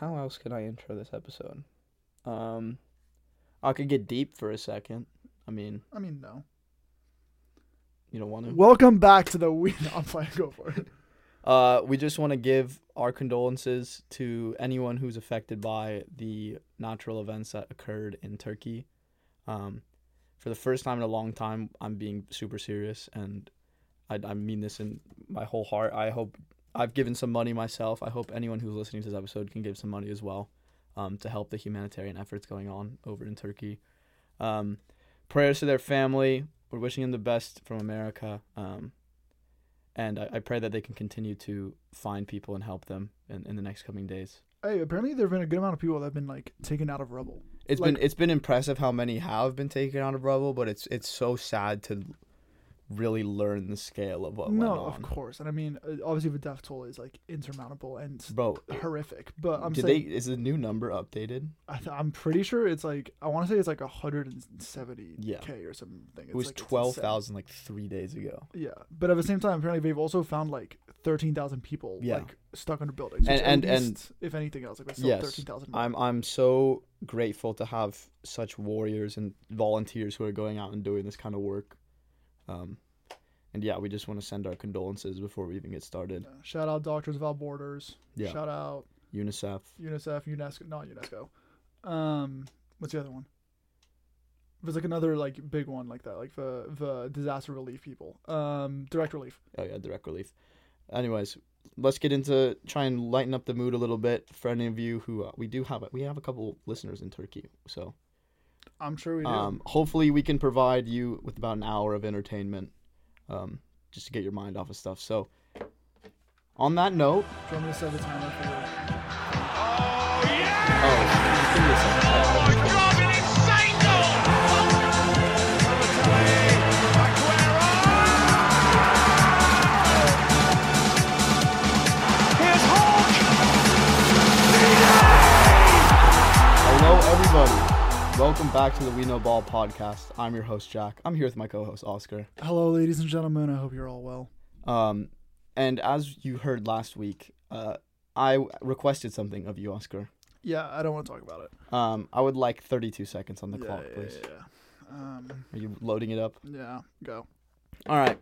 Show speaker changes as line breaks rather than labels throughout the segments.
how else can I intro this episode? Um, I could get deep for a second. I mean,
I mean, no.
you don't want to.
Welcome back to the we. No, I'm fine. Go for it.
Uh, we just want to give our condolences to anyone who's affected by the natural events that occurred in Turkey. Um, for the first time in a long time, I'm being super serious, and I, I mean this in my whole heart. I hope I've given some money myself. I hope anyone who's listening to this episode can give some money as well, um, to help the humanitarian efforts going on over in Turkey. Um, prayers to their family. We're wishing them the best from America. Um, and I, I pray that they can continue to find people and help them in, in the next coming days.
Hey, apparently there have been a good amount of people that have been like taken out of rubble.
It's
Like-
been it's been impressive how many have been taken out of rubble, but it's it's so sad to really learn the scale of what
no,
went on.
of course, and I mean, uh, obviously the death toll is like insurmountable and
Bro,
horrific. But I'm
did
saying,
they is the new number updated?
I th- I'm pretty sure it's like I want to say it's like 170
Yeah.
k or something.
It was
like, it's
twelve
insane.
thousand like three days ago.
Yeah, but at the same time, apparently they've also found like 13,000 people
Yeah.
like stuck under buildings.
And- and-
at
and-
if anything else, like that's
Yes,
13,000.
I'm I'm so grateful to have such warriors and volunteers who are going out and doing this kind of work. Um, and yeah, we just want to send our condolences before we even get started.
Yeah. Shout out Doctors Without Borders.
Yeah,
Shout out
UNICEF.
UNICEF, UNESCO, not UNESCO. Um, what's the other one? There's like another like big one like that, like the the disaster relief people. Um, direct relief.
Oh yeah, direct relief. Anyways, let's get into try and lighten up the mood a little bit for any of you who uh, we do have we have a couple listeners in Turkey. So
I'm sure we do.
um, hopefully we can provide you with about an hour of entertainment, um, just to get your mind off of stuff. So on that note,
Do you want me to set the timer for the?
oh, just give Welcome back to the We Know Ball podcast. I'm your host Jack. I'm here with my co-host Oscar.
Hello, ladies and gentlemen. I hope you're all well.
Um, and as you heard last week, uh, I requested something of you, Oscar.
Yeah, I don't want to talk about it.
Um, I would like 32 seconds on the
yeah,
clock,
yeah,
please.
Yeah, yeah. Um,
Are you loading it up?
yeah. Go.
All right.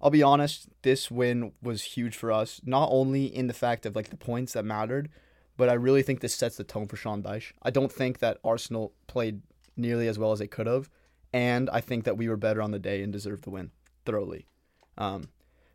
I'll be honest, this win was huge for us, not only in the fact of like the points that mattered, but I really think this sets the tone for Sean Dyche. I don't think that Arsenal played nearly as well as they could have, and I think that we were better on the day and deserved the win thoroughly. Um,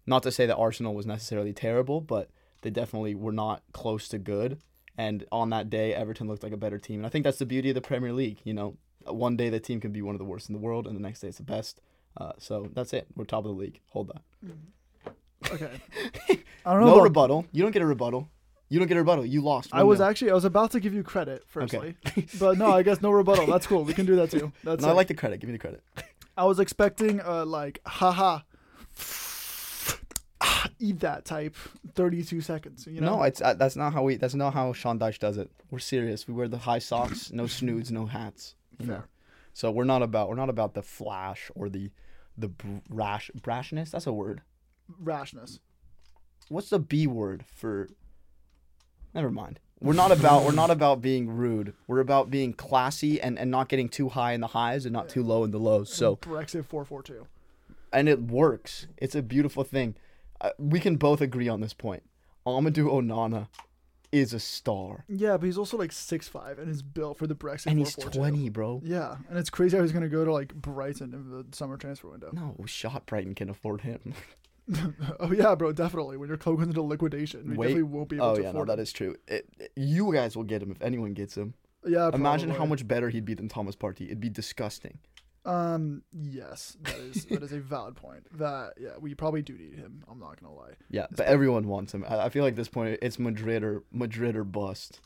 not to say that Arsenal was necessarily terrible, but they definitely were not close to good. And on that day, Everton looked like a better team. And I think that's the beauty of the Premier League. You know, one day the team can be one of the worst in the world, and the next day it's the best. Uh, so that's it. We're top of the league. Hold that.
Okay. I don't know.
No
about-
rebuttal. You don't get a rebuttal. You don't get a rebuttal. You lost.
I was
1-0.
actually I was about to give you credit firstly, but no, I guess no rebuttal. That's cool. We can do that too. That's
No, I like the credit. Give me the credit.
I was expecting uh like haha eat that type 32 seconds, you know?
No, it's uh, that's not how we. That's not how Sean Dyche does it. We're serious. We wear the high socks, no snoods, no hats. You know.
Fair.
So we're not about we're not about the flash or the the brash brashness. That's a word.
rashness.
What's the B word for? Never mind. We're not about we're not about being rude. We're about being classy and, and not getting too high in the highs and not too low in the lows. So
Brexit 442.
and it works. It's a beautiful thing. Uh, we can both agree on this point. Amadou Onana is a star,
Yeah, but he's also like six five and is built for the Brexit
and he's
442.
twenty, bro.
Yeah, and it's crazy how he's going to go to like Brighton in the summer transfer window.
No, shot Brighton can afford him.
oh yeah, bro, definitely. When your club goes into liquidation, we
Wait.
definitely won't be able
Oh
to
yeah, no,
afford
that is true. It, it- you guys will get him if anyone gets him.
Yeah,
Imagine how much better he'd be than Thomas Partey. It'd be disgusting.
Um, yes, that is that is a valid point. That yeah, we probably do need him. I'm not gonna lie.
Yeah, but everyone wants him. I, I feel like at this point it's Madrid or Madrid or bust.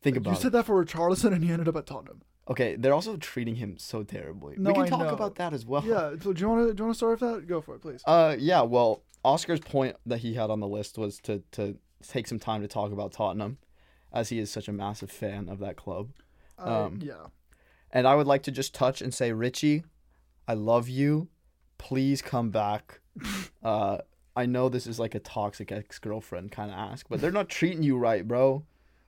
Think about. It.
You said
it.
that for Richarlison, and he ended up at Tottenham.
Okay, they're also treating him so terribly.
No,
we can
I
talk
know.
about that as well.
Yeah. So do you want to do you want to start with that? Go for it, please.
Uh, yeah. Well, Oscar's point that he had on the list was to to take some time to talk about Tottenham, as he is such a massive fan of that club. Um,
yeah.
And I would like to just touch and say, Richie, I love you. Please come back. uh, I know this is like a toxic ex girlfriend kind of ask, but they're not treating you right, bro.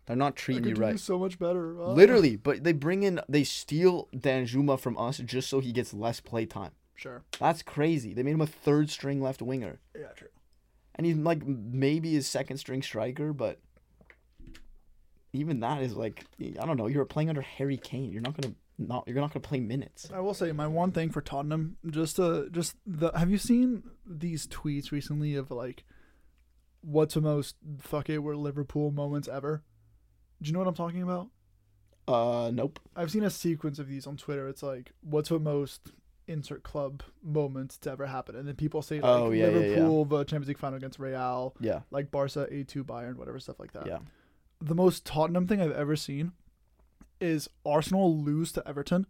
They're not treating you right.
so much better. Uh,
Literally, but they bring in they steal Danjuma from us just so he gets less play time.
Sure.
That's crazy. They made him a third string left winger.
Yeah, true.
And he's like maybe his second string striker, but even that is like I don't know, you're playing under Harry Kane. You're not gonna not you're not gonna play minutes.
I will say my one thing for Tottenham, just uh just the have you seen these tweets recently of like what's the most fuck it we're Liverpool moments ever? Do you know what I'm talking about?
Uh nope.
I've seen a sequence of these on Twitter. It's like what's the most insert club moments to ever happen, and then people say like
Oh, yeah, yeah, yeah.
Liverpool the Champions League final against Real,
Yeah.
like Barca A two Bayern, whatever stuff like that.
Yeah.
the most Tottenham thing I've ever seen is Arsenal lose to Everton,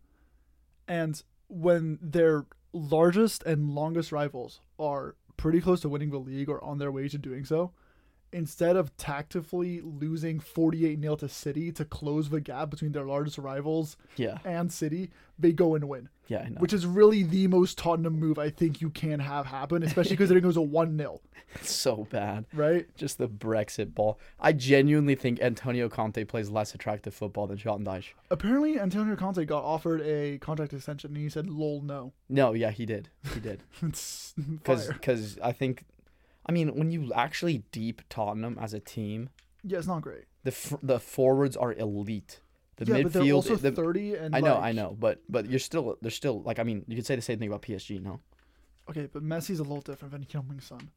and when their largest and longest rivals are pretty close to winning the league or on their way to doing so, instead of tactically losing 48 0 to City to close the gap between their largest rivals
Yeah.
and City, they go and win,
Yeah, I know.
which is really the most Tottenham move I think you can have happen, especially because it goes a 1 0,
It's so bad.
right?
Just the Brexit ball. I genuinely think Antonio Conte plays less attractive football than Sean Dyche.
Apparently, Antonio Conte got offered a contract extension and he said, lol, no.
No, yeah, he did. He did. Because. I think, I mean, when you actually deep Tottenham as a team,
Yeah, it's not great.
the f- the forwards are elite. The
yeah, but they're also
the,
30 and
I know,
like-
I know, but but you're still they're still like I mean you could say the same thing about PSG. No,
Okay, but Messi's a little different than Heung-Min Son.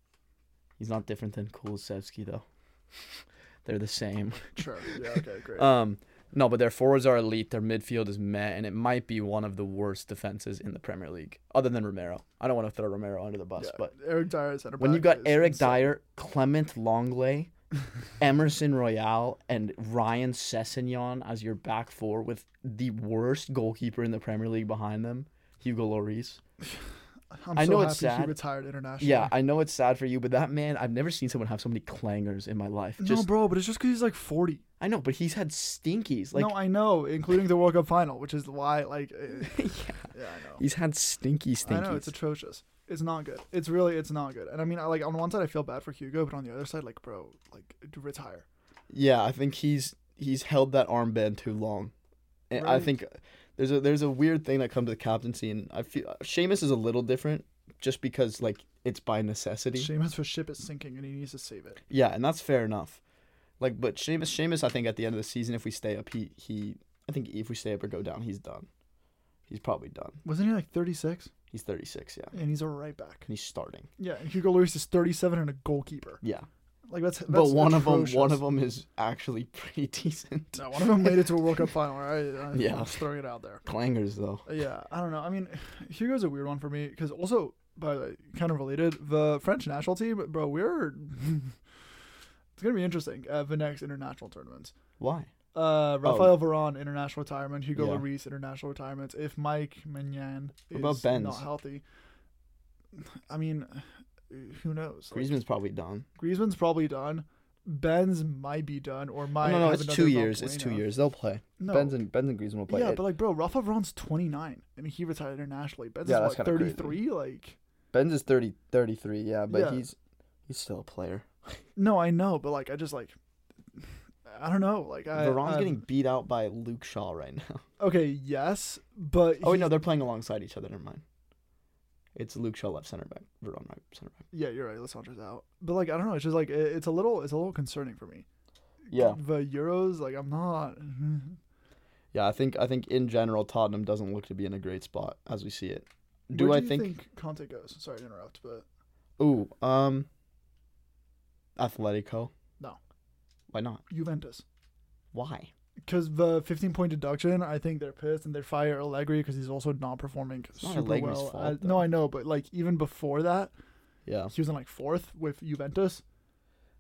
he's not different than Kulusevski though. they're the same.
Sure. Yeah, okay, great.
Um, no, but their forwards are elite. Their midfield is meh, and it might be one of the worst defenses in the Premier League, other than Romero. I don't want to throw Romero under the bus,
yeah,
but
Eric Dier center
when you
back
got Eric
insane.
Dier, Clément Lenglet, Emerson Royal, and Ryan Sessegnon as your back four with the worst goalkeeper in the Premier League behind them, Hugo Lloris.
I'm
I
so
know
happy
it's
he
sad.
retired internationally.
Yeah, I know it's sad for you, but that man, I've never seen someone have so many clangers in my life.
no, bro, but it's just because he's like 40.
I know, but he's had stinkies. Like
no, I know, including the World Cup final, which is why, like, eh,
yeah,
yeah, I know.
he's had stinky stinkies.
I know it's atrocious. It's not good. It's really, it's not good. And I mean, I, like on one side, I feel bad for Hugo, but on the other side, like, bro, like, retire.
Yeah, I think he's he's held that armband too long. And I think there's a there's a weird thing that comes to the captaincy, and I feel Seamus is a little different, just because like it's by necessity.
Seamus for ship is sinking, and he needs to save it.
Yeah, and that's fair enough. Like, but Seamus, Seamus, I think at the end of the season, if we stay up, he he, I think if we stay up or go down, he's done. He's probably done.
Wasn't he like 36?
He's 36, yeah,
And he's a right back.
and he's starting.
Yeah, and Hugo Lloris is 37 and a goalkeeper.
Yeah,
Like that's, that's
but one of them, one of them is actually pretty decent.
No, one of them made it to a World Cup final. Right? I,
Yeah.
I'm just throwing it out there.
Clangers though.
Uh, yeah, I don't know. I mean, Hugo's a weird one for me because also, by the way, kind of related, the French national team, bro, we're it's gonna be interesting at the next international tournaments.
Why?
Uh, Rafael Varane international retirement, Hugo
Yeah.
Lloris international retirement. If Mike Maignan is
about Benz?
not healthy, I mean, who knows? Like,
Griezmann's probably done.
Griezmann's probably done. Benz might be done, or might.
no, no, no,
have
it's two years. It's two years. They'll play.
No,
Benz and Benz and Griezmann will play.
yeah,
It-
but like, bro, Rafa Varane's 29, and he retired internationally. Benz
Yeah,
is
that's
what,
crazy.
33? Like,
Benz is 30, 33, yeah, but
Yeah.
he's he's still a player.
No, I know, but like, I just like, I don't know, like, I.
Varane's
I'm-
getting beat out by Luke Shaw right now.
Okay, yes, but
Oh wait, no, they're playing alongside each other. Never mind. It's Luke Shaw left center back, Varane right center back.
yeah, you're right. Lisandro's out, but like, I don't know. It's just like it, it's a little, it's a little concerning for me.
Yeah,
The Euros, like, I'm not.
yeah. I think I think in general Tottenham doesn't look to be in a great spot as we see it. Do
Where
I think?
think Conte goes? Sorry to interrupt, but
Ooh, um, Atletico.
No.
Why not?
Juventus.
Why?
Because the 15 point deduction, I think they're pissed and they fire Allegri because he's also not performing
not
super
Allegri's
well.
fault, though.
no, I know, but like even before that,
Yeah.
he was in like fourth with Juventus.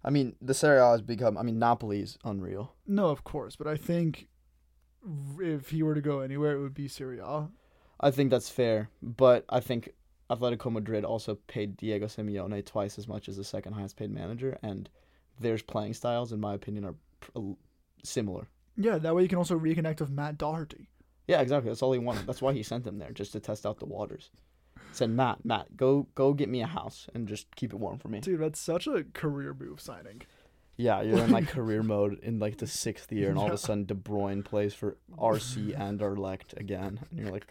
I mean, the Serie A has become. I mean, Napoli's unreal.
No, of course, but I think if he were to go anywhere, it would be Serie A.
I think that's fair, but I think Atletico Madrid also paid Diego Simeone twice as much as the second highest paid manager, and their playing styles, in my opinion, are pr- similar.
Yeah, that way you can also reconnect with Matt Doherty.
Yeah, exactly. That's all he wanted. That's why he sent him there, just to test out the waters. Said Matt, Matt, go go get me a house and just keep it warm for me.
Dude, that's such a career move signing.
Yeah, you're in like career mode in like the sixth year, and all of a sudden De Bruyne plays for RC and Anderlecht again, and you're like,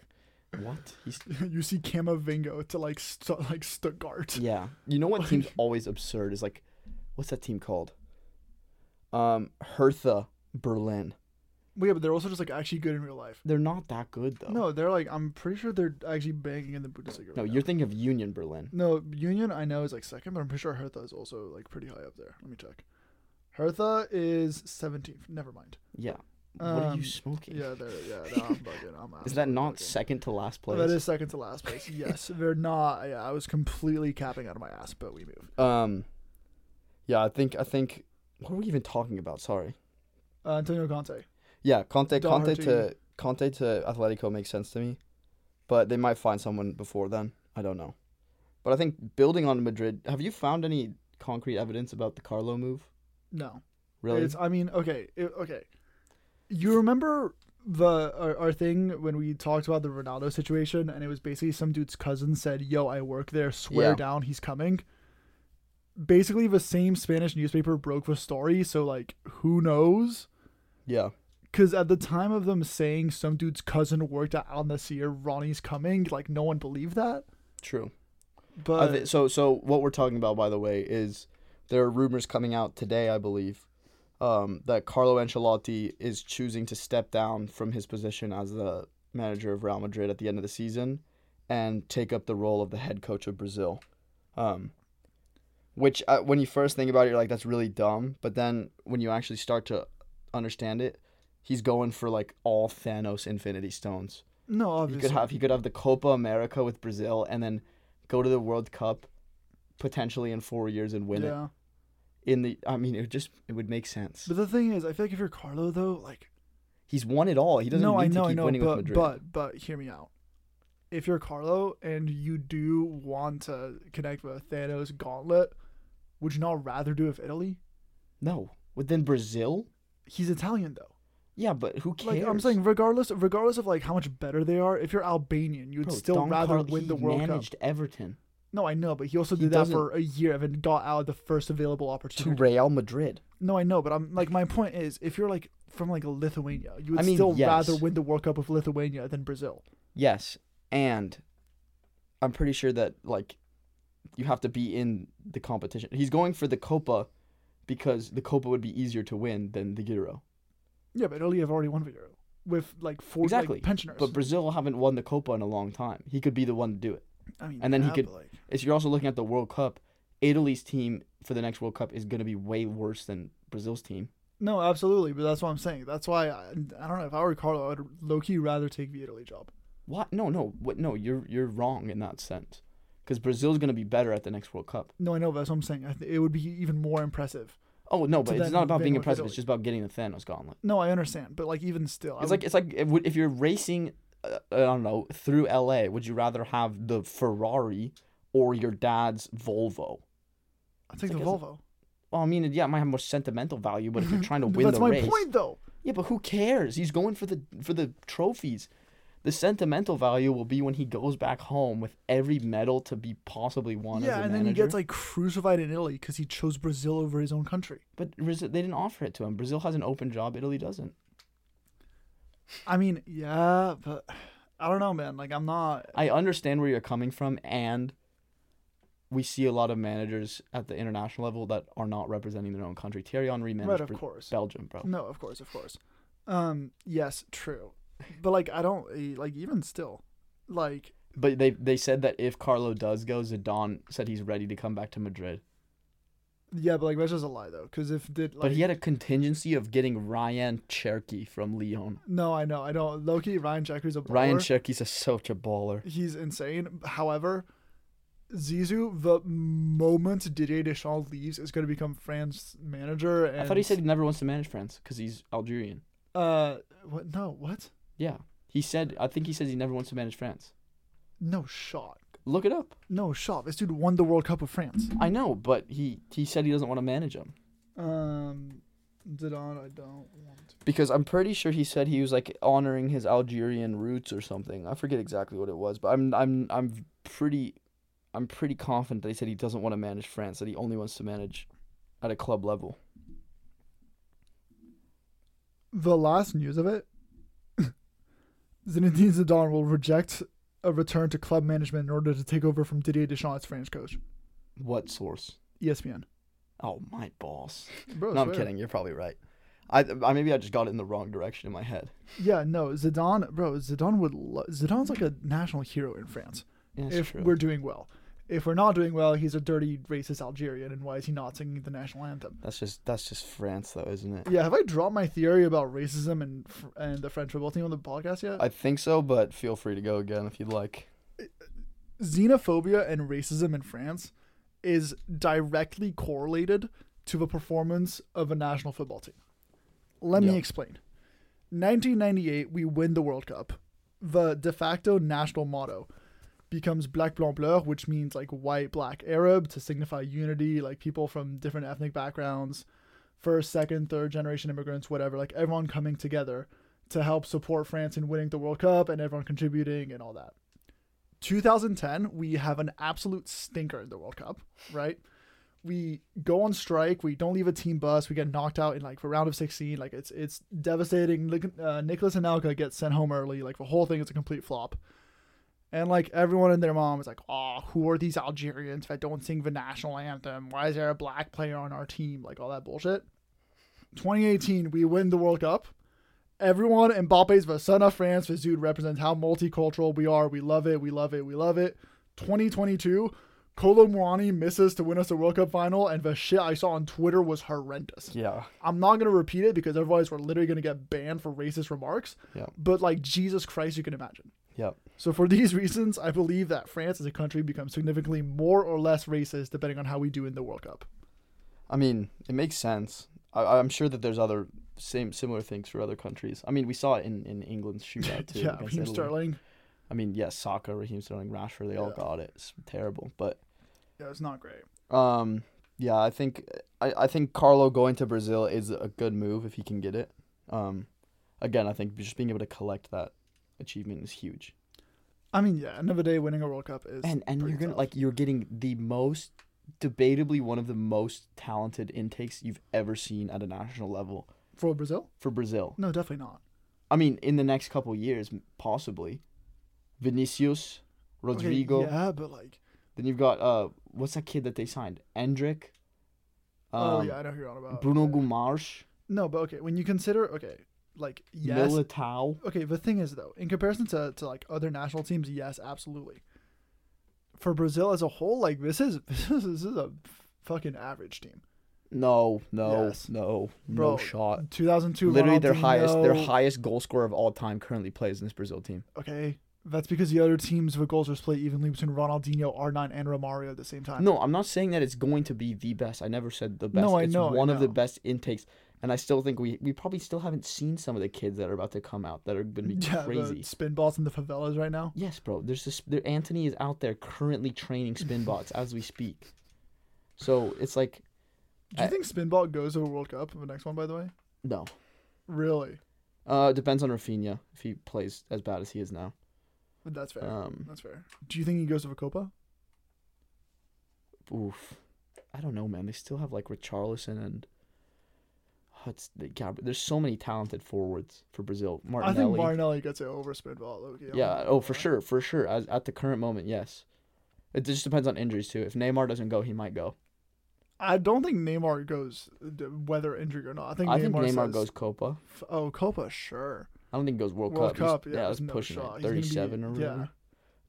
what? He's
you see Camavinga to like st- like Stuttgart.
yeah. You know what team's always absurd is like, what's that team called? Um, Hertha Berlin.
Well, yeah, but they're also just like actually good in real life.
They're not that good though.
No, they're like I'm pretty sure they're actually banging in the Bundesliga. Right
no,
now.
you're thinking of Union Berlin.
No, Union I know is like second, but I'm pretty sure Hertha is also like pretty high up there. Let me check. Hertha is 17th. Never mind.
Yeah. What are
Um,
you smoking?
Yeah, they're yeah. No, I'm bugging. I'm
Is that not
bugging.
second to last place?
That is second to last place. Yes, they're not. Yeah, I was completely capping out of my ass, but we moved.
Um, yeah, I think I think. What are we even talking about? Sorry.
Uh, Antonio Conte.
Yeah, Conte, Conte to Conte to Atletico makes sense to me, but they might find someone before then. I don't know, but I think building on Madrid. Have you found any concrete evidence about the Carlo move?
No,
Really?
It's. I mean, okay, it, okay. You remember the our, our thing when we talked about the Ronaldo situation, and it was basically some dude's cousin said, "Yo, I work there. Swear
Yeah.
down, he's coming." Basically, the same Spanish newspaper broke the story, so like, who knows?
yeah.
Because at the time of them saying some dude's cousin worked at Al Nassr, Ronnie's coming, like no one believed that.
True.
But
I thi- so so what we're talking about, by the way, is there are rumors coming out today, I believe, um, that Carlo Ancelotti is choosing to step down from his position as the manager of Real Madrid at the end of the season and take up the role of the head coach of Brazil. Um, which uh, when you first think about it, you're like, that's really dumb. But then when you actually start to understand it, he's going for like all Thanos Infinity Stones.
no, obviously.
He could have he could have the Copa America with Brazil and then go to the World Cup potentially in four years and win
yeah.
it. In the I mean it would just it would make sense.
But the thing is, I feel like if you're Carlo though, like
He's won it all. He doesn't
no,
need
I know,
to
I know,
winning
but
with Madrid.
but but hear me out. If you're Carlo and you do want to connect with Thanos Gauntlet, would you not rather do it with Italy?
no. Within Brazil?
He's Italian though.
Yeah, but who cares?
Like I'm saying, regardless, regardless of like how much better they are, if you're Albanian, you'd
Bro,
still
Don
rather
Carlo-
win the
he
World Cup.
managed Everton
No, I know, but he also
He
did that
doesn't-
for a year and then got out of the first available opportunity.
to
opportunity.
Real Madrid.
No, I know, but I'm like my point is, if you're like from like Lithuania, you would
I mean,
still
yes.
rather win the World Cup with Lithuania than Brazil.
Yes, and I'm pretty sure that like you have to be in the competition. He's going for the Copa because the Copa would be easier to win than the Euro.
Yeah, but Italy have already won the Euro with like four
Exactly,
like, pensioners.
But Brazil haven't won the Copa in a long time. He could be the one to do it.
I mean,
and then he could-
like,
If you're also looking at the World Cup, Italy's team for the next World Cup is going to be way worse than Brazil's team.
no, absolutely, but that's what I'm saying. That's why I, I don't know if I were Carlo, I would low key rather take the Italy job.
What? No, no, what? No, you're you're wrong in that sense. Because Brazil's going to be better at the next World Cup.
No, I know, that's what I'm saying. I th- it would be even more impressive.
Oh no, but it's not about being impressive.
Italy.
It's just about getting the Thanos gauntlet.
No, I understand, but like even still, I
It's
would-
like it's like if, if you're racing, Uh, I don't know, through LA. Would you rather have the Ferrari or your dad's Volvo?
I take
it's
the
like as-
Volvo.
Well, I mean, yeah, it might have more sentimental value, but if you're trying to win
that's my point, though.
yeah, but who cares? He's going for the for the trophies. The sentimental value will be when he goes back home with every medal to be possibly won. as
Yeah,
a
and then he gets like crucified in Italy because he chose Brazil over his own country.
But Brazil, they didn't offer it to him. Brazil has an open job. Italy doesn't.
I mean, yeah, but I don't know, man. Like I'm not.
I understand where you're coming from, and we see a lot of managers at the international level that are not representing their own country. Thierry Henry managed
Right, of course.
Belgium, bro.
No, of course, of course. Um, yes, true. But like I don't eh, like even still, like
But they they said that if Carlo does go, Zidane said he's ready to come back to Madrid.
Yeah, but like that's just a lie though. Because if did like
but he had a contingency of getting Rayan Cherki from Lyon.
no, I know, I don't. Loki Rayan Cherki's a baller.
Rayan Cherki's a such a baller.
He's insane. However, Zizou, the moment Didier Deschamps leaves, is going to become France manager. And,
I thought he said he never wants to manage France because he's Algerian.
Uh, what? No, what?
Yeah, he said. I think he says he never wants to manage France.
No shot.
Look it up.
No shot. This dude won the World Cup of France.
I know, but he he said he doesn't want to manage him.
Um, Zidane, I don't want.
Because I'm pretty sure he said he was like honoring his Algerian roots or something. I forget exactly what it was, but I'm I'm I'm pretty I'm pretty confident that he said he doesn't want to manage France, that he only wants to manage at a club level.
The last news of it, Zinedine Zidane will reject a return to club management in order to take over from Didier Deschamps as French coach.
What source?
ESPN.
Oh, my boss.
Bro,
no, I'm kidding. You're probably right. I, I maybe I just got it in the wrong direction in my head.
Yeah, no, Zidane, bro, Zidane would. Lo- Zidane's like a national hero in France.
Yeah,
if
true.
we're doing well, if we're not doing well, he's a dirty racist Algerian, and why is he not singing the national anthem?
That's just that's just France though, isn't it?
Yeah, have I dropped my theory about racism and and the French football team on the podcast yet?
I think so, but feel free to go again if you'd like.
xenophobia and racism in France is directly correlated to the performance of a national football team. Let
Yeah.
me explain. 1998, we win the World Cup. The de facto national motto becomes Black Blanc Beur, which means like white, black, Arab to signify unity, like people from different ethnic backgrounds, first, second, third generation immigrants, whatever, like everyone coming together to help support France in winning the World Cup and everyone contributing and all that. 2010, we have an absolute stinker in the World Cup, right? We go on strike. We don't leave a team bus. We get knocked out in like the round of 16. Like it's it's devastating. Uh, Nicolas Anelka gets sent home early. Like the whole thing is a complete flop. And like everyone and their mom is like, "Oh, who are these Algerians that don't sing the national anthem? Why is there a black player on our team? Like all that bullshit." 2018, we win the World Cup. Everyone, Mbappe's the son of France. This dude represents how multicultural we are. We love it. We love it. We love it. 2022, Kolo Muani misses to win us the World Cup final, and the shit I saw on Twitter was horrendous.
Yeah.
I'm not gonna repeat it because otherwise we're literally gonna get banned for racist remarks.
Yeah.
But like Jesus Christ, you can imagine.
Yep.
So for these reasons, I believe that France as a country becomes significantly more or less racist depending on how we do in the World Cup.
I mean, it makes sense. I, I'm sure that there's other same similar things for other countries. I mean, we saw it in, in England's shootout too.
yeah, Raheem
Italy.
Sterling.
I mean, yes, Saka, Raheem Sterling, Rashford, they all got it. It's terrible, but
Yeah, it's not great.
um, yeah, I think I, I think Carlo going to Brazil is a good move if he can get it. Um, again, I think just being able to collect that achievement is huge.
I mean, yeah, the day, winning a World Cup is
And and you're gonna
tough.
like you're getting the most debatably one of the most talented intakes you've ever seen at a national level
for Brazil.
for Brazil.
No, definitely not.
I mean, in the next couple years, possibly. Vinicius,
Okay,
Rodrigo.
yeah, but like,
Then you've got uh, what's that kid that they signed? Endrick.
oh
Um,
yeah, I know who you're on about.
Bruno
Okay.
Guimarães,
No, but okay, when you consider, okay, like yes,
Militao.
okay. The thing is though, in comparison to, to like other national teams, yes, absolutely. For Brazil as a whole, like this is this is, this is a fucking average team.
No, no,
Yes.
no,
Bro,
no shot.
2002,
Literally, their highest, their highest goal scorer of all time currently plays in this Brazil team.
Okay, that's because the other teams with goals were split evenly between Ronaldinho, R9, and Romario at the same time.
No, I'm not saying that it's going to be the best. I never said the best.
No, I
it's
know, I
one of the best intakes, and I still think we we probably still haven't seen some of the kids that are about to come out that are going to be
yeah,
crazy.
the spin balls in the favelas right now.
Yes, bro. There's this. There, Antony is out there currently training spin bots as we speak. So it's like
Do you
I-
think Spinball goes to a World Cup? Of the next one, by the way.
no.
Really?
Uh, depends on Rafinha if he plays as bad as he is now.
But that's fair.
Um,
that's fair. Do you think he goes to a Copa?
oof. I don't know, man. They still have like Richarlison and. The Gab- There's so many talented forwards for Brazil.
I think Martinelli gets it over Spinball. Loki.
Yeah. Oh, for sure, for sure. As, at the current moment, yes. It just depends on injuries too. If Neymar doesn't go, he might go.
I don't think Neymar goes whether injured or not. I think
I
Neymar,
think Neymar
says,
goes Copa.
Oh, Copa, sure.
I don't think he goes World,
World
Cup.
Cup, yeah,
yeah,
there's
that's
no
pushing
shot.
it.
He's gonna be-
Thirty-seven or
yeah.
whatever.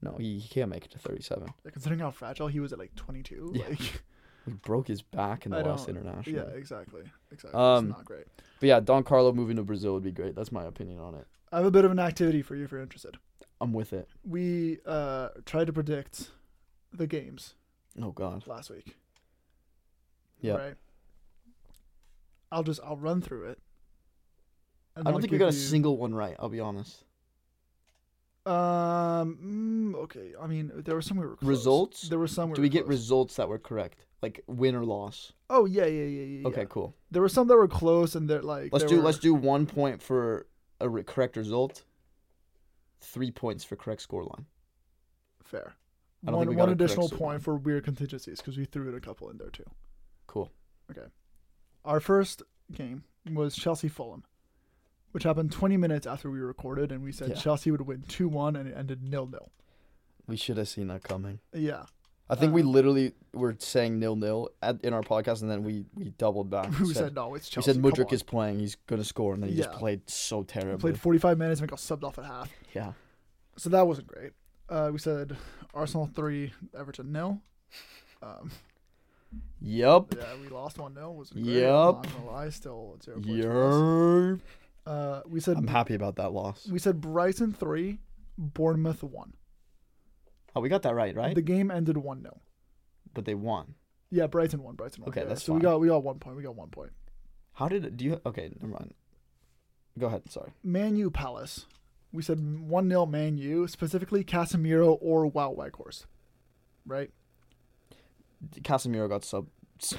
No, he, he can't make it to thirty-seven.
Like, considering how fragile he was at like 22.
Yeah.
Like,
He broke his back in the
I
last
don't-
international.
yeah, exactly. Exactly.
Um,
it's not great.
But yeah, Don Carlo moving to Brazil would be great. That's my opinion on it.
I have a bit of an activity for you if you're interested.
I'm with it.
We uh tried to predict the games
Oh God.
last week.
Yeah.
Right. I'll just I'll run through it. and
I
I'll
don't think we
give
got a
you-
single one right. I'll be honest.
Um. mm, okay. I mean, there were some we were close.
Results?
There were some. We
Do
were
we get
close.
results that were correct, like win or loss?
Oh yeah, yeah, yeah, yeah.
Okay,
yeah.
cool.
There were some that were close, and they're like.
Let's do
were-
let's do one point for a re- correct result. Three points for correct scoreline.
fair. One one additional point for weird contingencies because we threw in a couple in there too.
Cool. Okay.
Our first game was Chelsea Fulham. which happened 20 minutes after we recorded, and we said
Yeah.
Chelsea would win 2 1, and it ended nil nil.
We should have seen that coming.
Yeah.
I think we
Uh,
literally were saying nil nil at, in our podcast, and then we, we doubled back.
we said, no, it's
we
Chelsea.
said
come
Mudryk
on."
is playing. He's gonna score, and then he just played so
He
terribly.
played 45 minutes and got subbed off at half.
yeah.
So that wasn't great. Uh, we said Arsenal 3, Everton nil. Um,
Yep.
yeah, we lost 1 0. Was great. I'm
Yep.
not to lie. Still 0 points for us. Uh, we said
I'm happy about that loss.
we said Brighton 3, Bournemouth 1.
Oh, we got that right, right?
The game ended 1 0.
but they won.
Yeah, Brighton won. Brighton won.
Okay,
yeah,
that's
so we got we got one point. We got one point.
How did it? Do you? Okay, never mind. Go ahead. Sorry.
Man U Palace. We said one 0 Man U, specifically Casemiro or Wow Weghorst. Right?
Casemiro got sub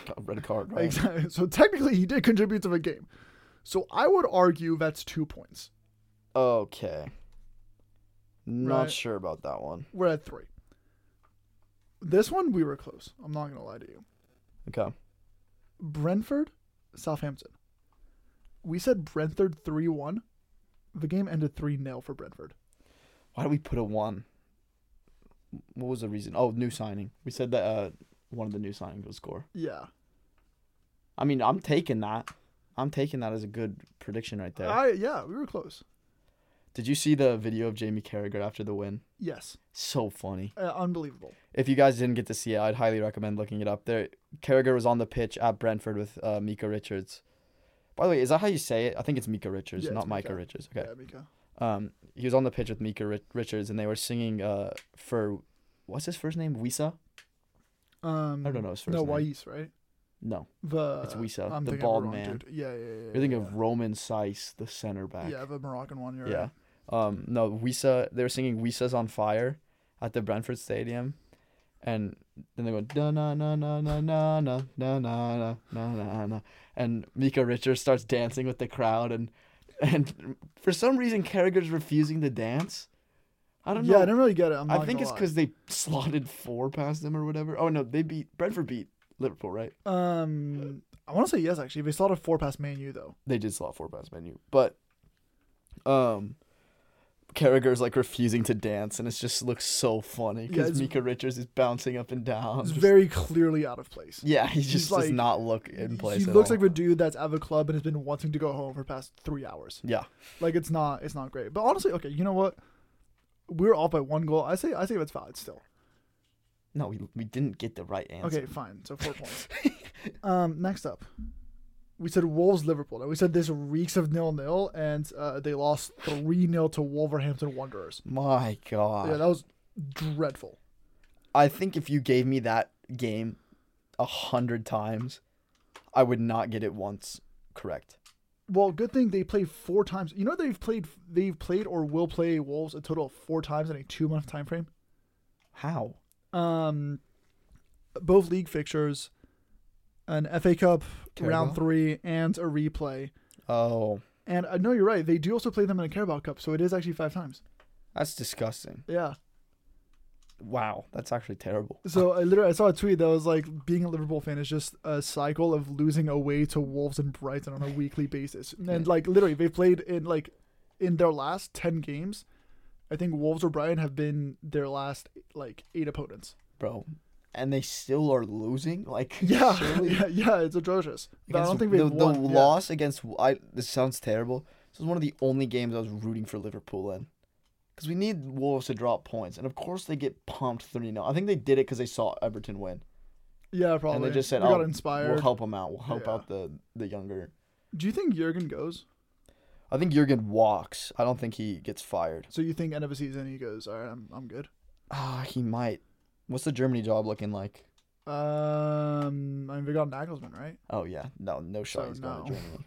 got a red card, right?
Exactly. So technically he did contribute to the game. So I would argue that's two points.
Okay. Not
Right.
sure about that one.
We're at three. This one we were close. I'm not gonna lie to you.
Okay.
Brentford, Southampton. We said Brentford three one. The game ended three 0 for Brentford.
Why did we put a one? What was the reason? Oh, new signing. We said that uh, one of the new signings would score.
Yeah.
I mean, I'm taking that. I'm taking that as a good prediction right there.
I yeah, we were close.
Did you see the video of Jamie Carragher after the win?
Yes.
So funny.
Uh, unbelievable.
If you guys didn't get to see it, I'd highly recommend looking it up. There, Carragher was on the pitch at Brentford with uh, Mika Richards. By the way, is that how you say it? I think it's Mika Richards,
Yeah,
not Micah
Mika.
Richards. Okay.
Yeah, Mika.
Um, he was on the pitch with Mika Ri- Richards, and they were singing uh for what's his first name? Wissa?
Um,
I don't know his first
no,
name.
Wais, right?
No,
The
It's Wissa,
I'm
the bald man.
dude. Yeah, yeah, yeah.
you're thinking
yeah.
of Romain Saïss, the center back.
yeah, the Moroccan one. You're
Yeah.
right.
Um, no, Wissa. They were singing "Wissa's on fire" at the Brentford Stadium, and then they go na na na na na na na na na na na na, and Mika Richards starts dancing with the crowd, and and for some reason Carragher's refusing to dance. I don't
Yeah,
know.
Yeah, I didn't really get it. I'm
I think it's because they slotted four past them or whatever. Oh no, they beat Brentford beat Liverpool, right?
Um, I want to say yes. Actually, they slotted four past Man U though.
They did slot four past Man U, but um, Carragher's like refusing to dance, and it just looks so funny because
it's-
Mika Richards is bouncing up and down.
It's
just-
very clearly out of place.
yeah, he just
he's
does not look in place.
He looks
all.
like a dude that's at the club and has been wanting to go home for past three hours.
yeah,
Like it's not, it's not great. But honestly, okay, you know what? We're off by one goal. I say, I say it's valid still.
no, we, we didn't get the right answer.
Okay, fine. So four points. Um, next up, we said Wolves Liverpool. Now we said this reeks of nil nil, and uh, they lost three 0 to Wolverhampton Wanderers.
My God,
Yeah, that was dreadful.
I think if you gave me that game a hundred times, I would not get it once correct.
Well, good thing they played four times. You know they've played, they've played or will play Wolves a total of four times in a two month time frame.
How?
Um, both league fixtures, an FA Cup round three, and a replay.
Oh,
And uh, I know you're right. They do also play them in a Carabao Cup, so it is actually five times.
that's disgusting.
Yeah.
Wow, that's actually terrible.
So I literally I saw a tweet that was like being a Liverpool fan is just a cycle of losing away to Wolves and Brighton on a weekly basis. And like literally they played in like in their last 10 games, I think Wolves or Brighton have been their last like 8 opponents.
bro. And they still are losing. Like
Yeah.
surely-
yeah, yeah, it's atrocious. I don't think
the,
won.
the
yeah.
loss against. I this sounds terrible. This was one of the only games I was rooting for Liverpool in, because we need Wolves to drop points, and of course they get pumped three 0 I think they did it because they saw Everton win,
Yeah, probably.
and they just said,
we
"Oh,
got inspired.
we'll help them out. We'll help
Yeah.
out the the younger."
Do you think Jurgen goes?
I think Jurgen walks. I don't think he gets fired.
So you think end of the season he goes, "All right, I'm I'm good."
Ah, he might. What's the Germany job looking like?
Um, I mean, we got Nagelsmann, right?
Oh yeah, no, no shot.
So,
he's going to
no.
Germany.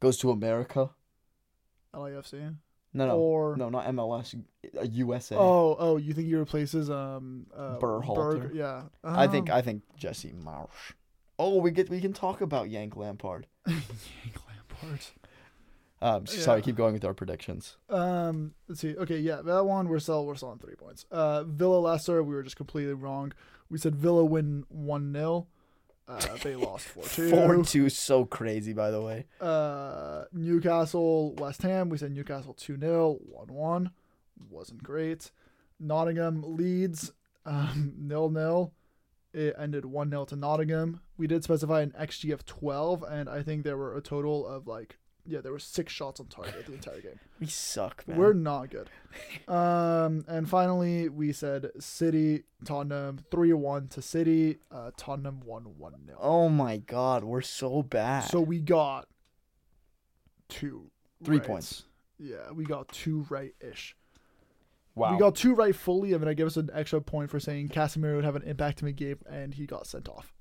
Goes to America.
LAFC.
No, no,
Or
no, not MLS. uh, USA.
Oh, oh, you think he replaces um uh,
Berhalter.
Berg? Yeah,
I think
Um,
I think Jesse Marsch. Oh, we get we can talk about Yank Lampard.
Yank Lampard.
Um, s- sorry, keep going with our predictions.
Um, let's see. Okay, yeah, that one we're still we're still on three points. Uh, Villa Leicester, we were just completely wrong. We said Villa win one 0 Uh, they lost four two.
Four two, so crazy. By the way,
Uh, Newcastle, West Ham. We said Newcastle 2 0, 1 1. Wasn't great. Nottingham, Leeds, um, 0 0. It ended 1 0 to Nottingham. We did specify an XG of 12, and I think there were a total of like, yeah, there were six shots on target the entire game.
we suck, man.
We're not good. Um, and finally, we said City, Tottenham 3 1 to City. Uh, Tottenham 1 1 0.
oh my god, we're so bad.
So we got two.
Three
rights.
points.
Yeah, we got two right ish.
wow.
We got two right fully, and then I give us an extra point for saying Casemiro would have an impact to make game, and he got sent off.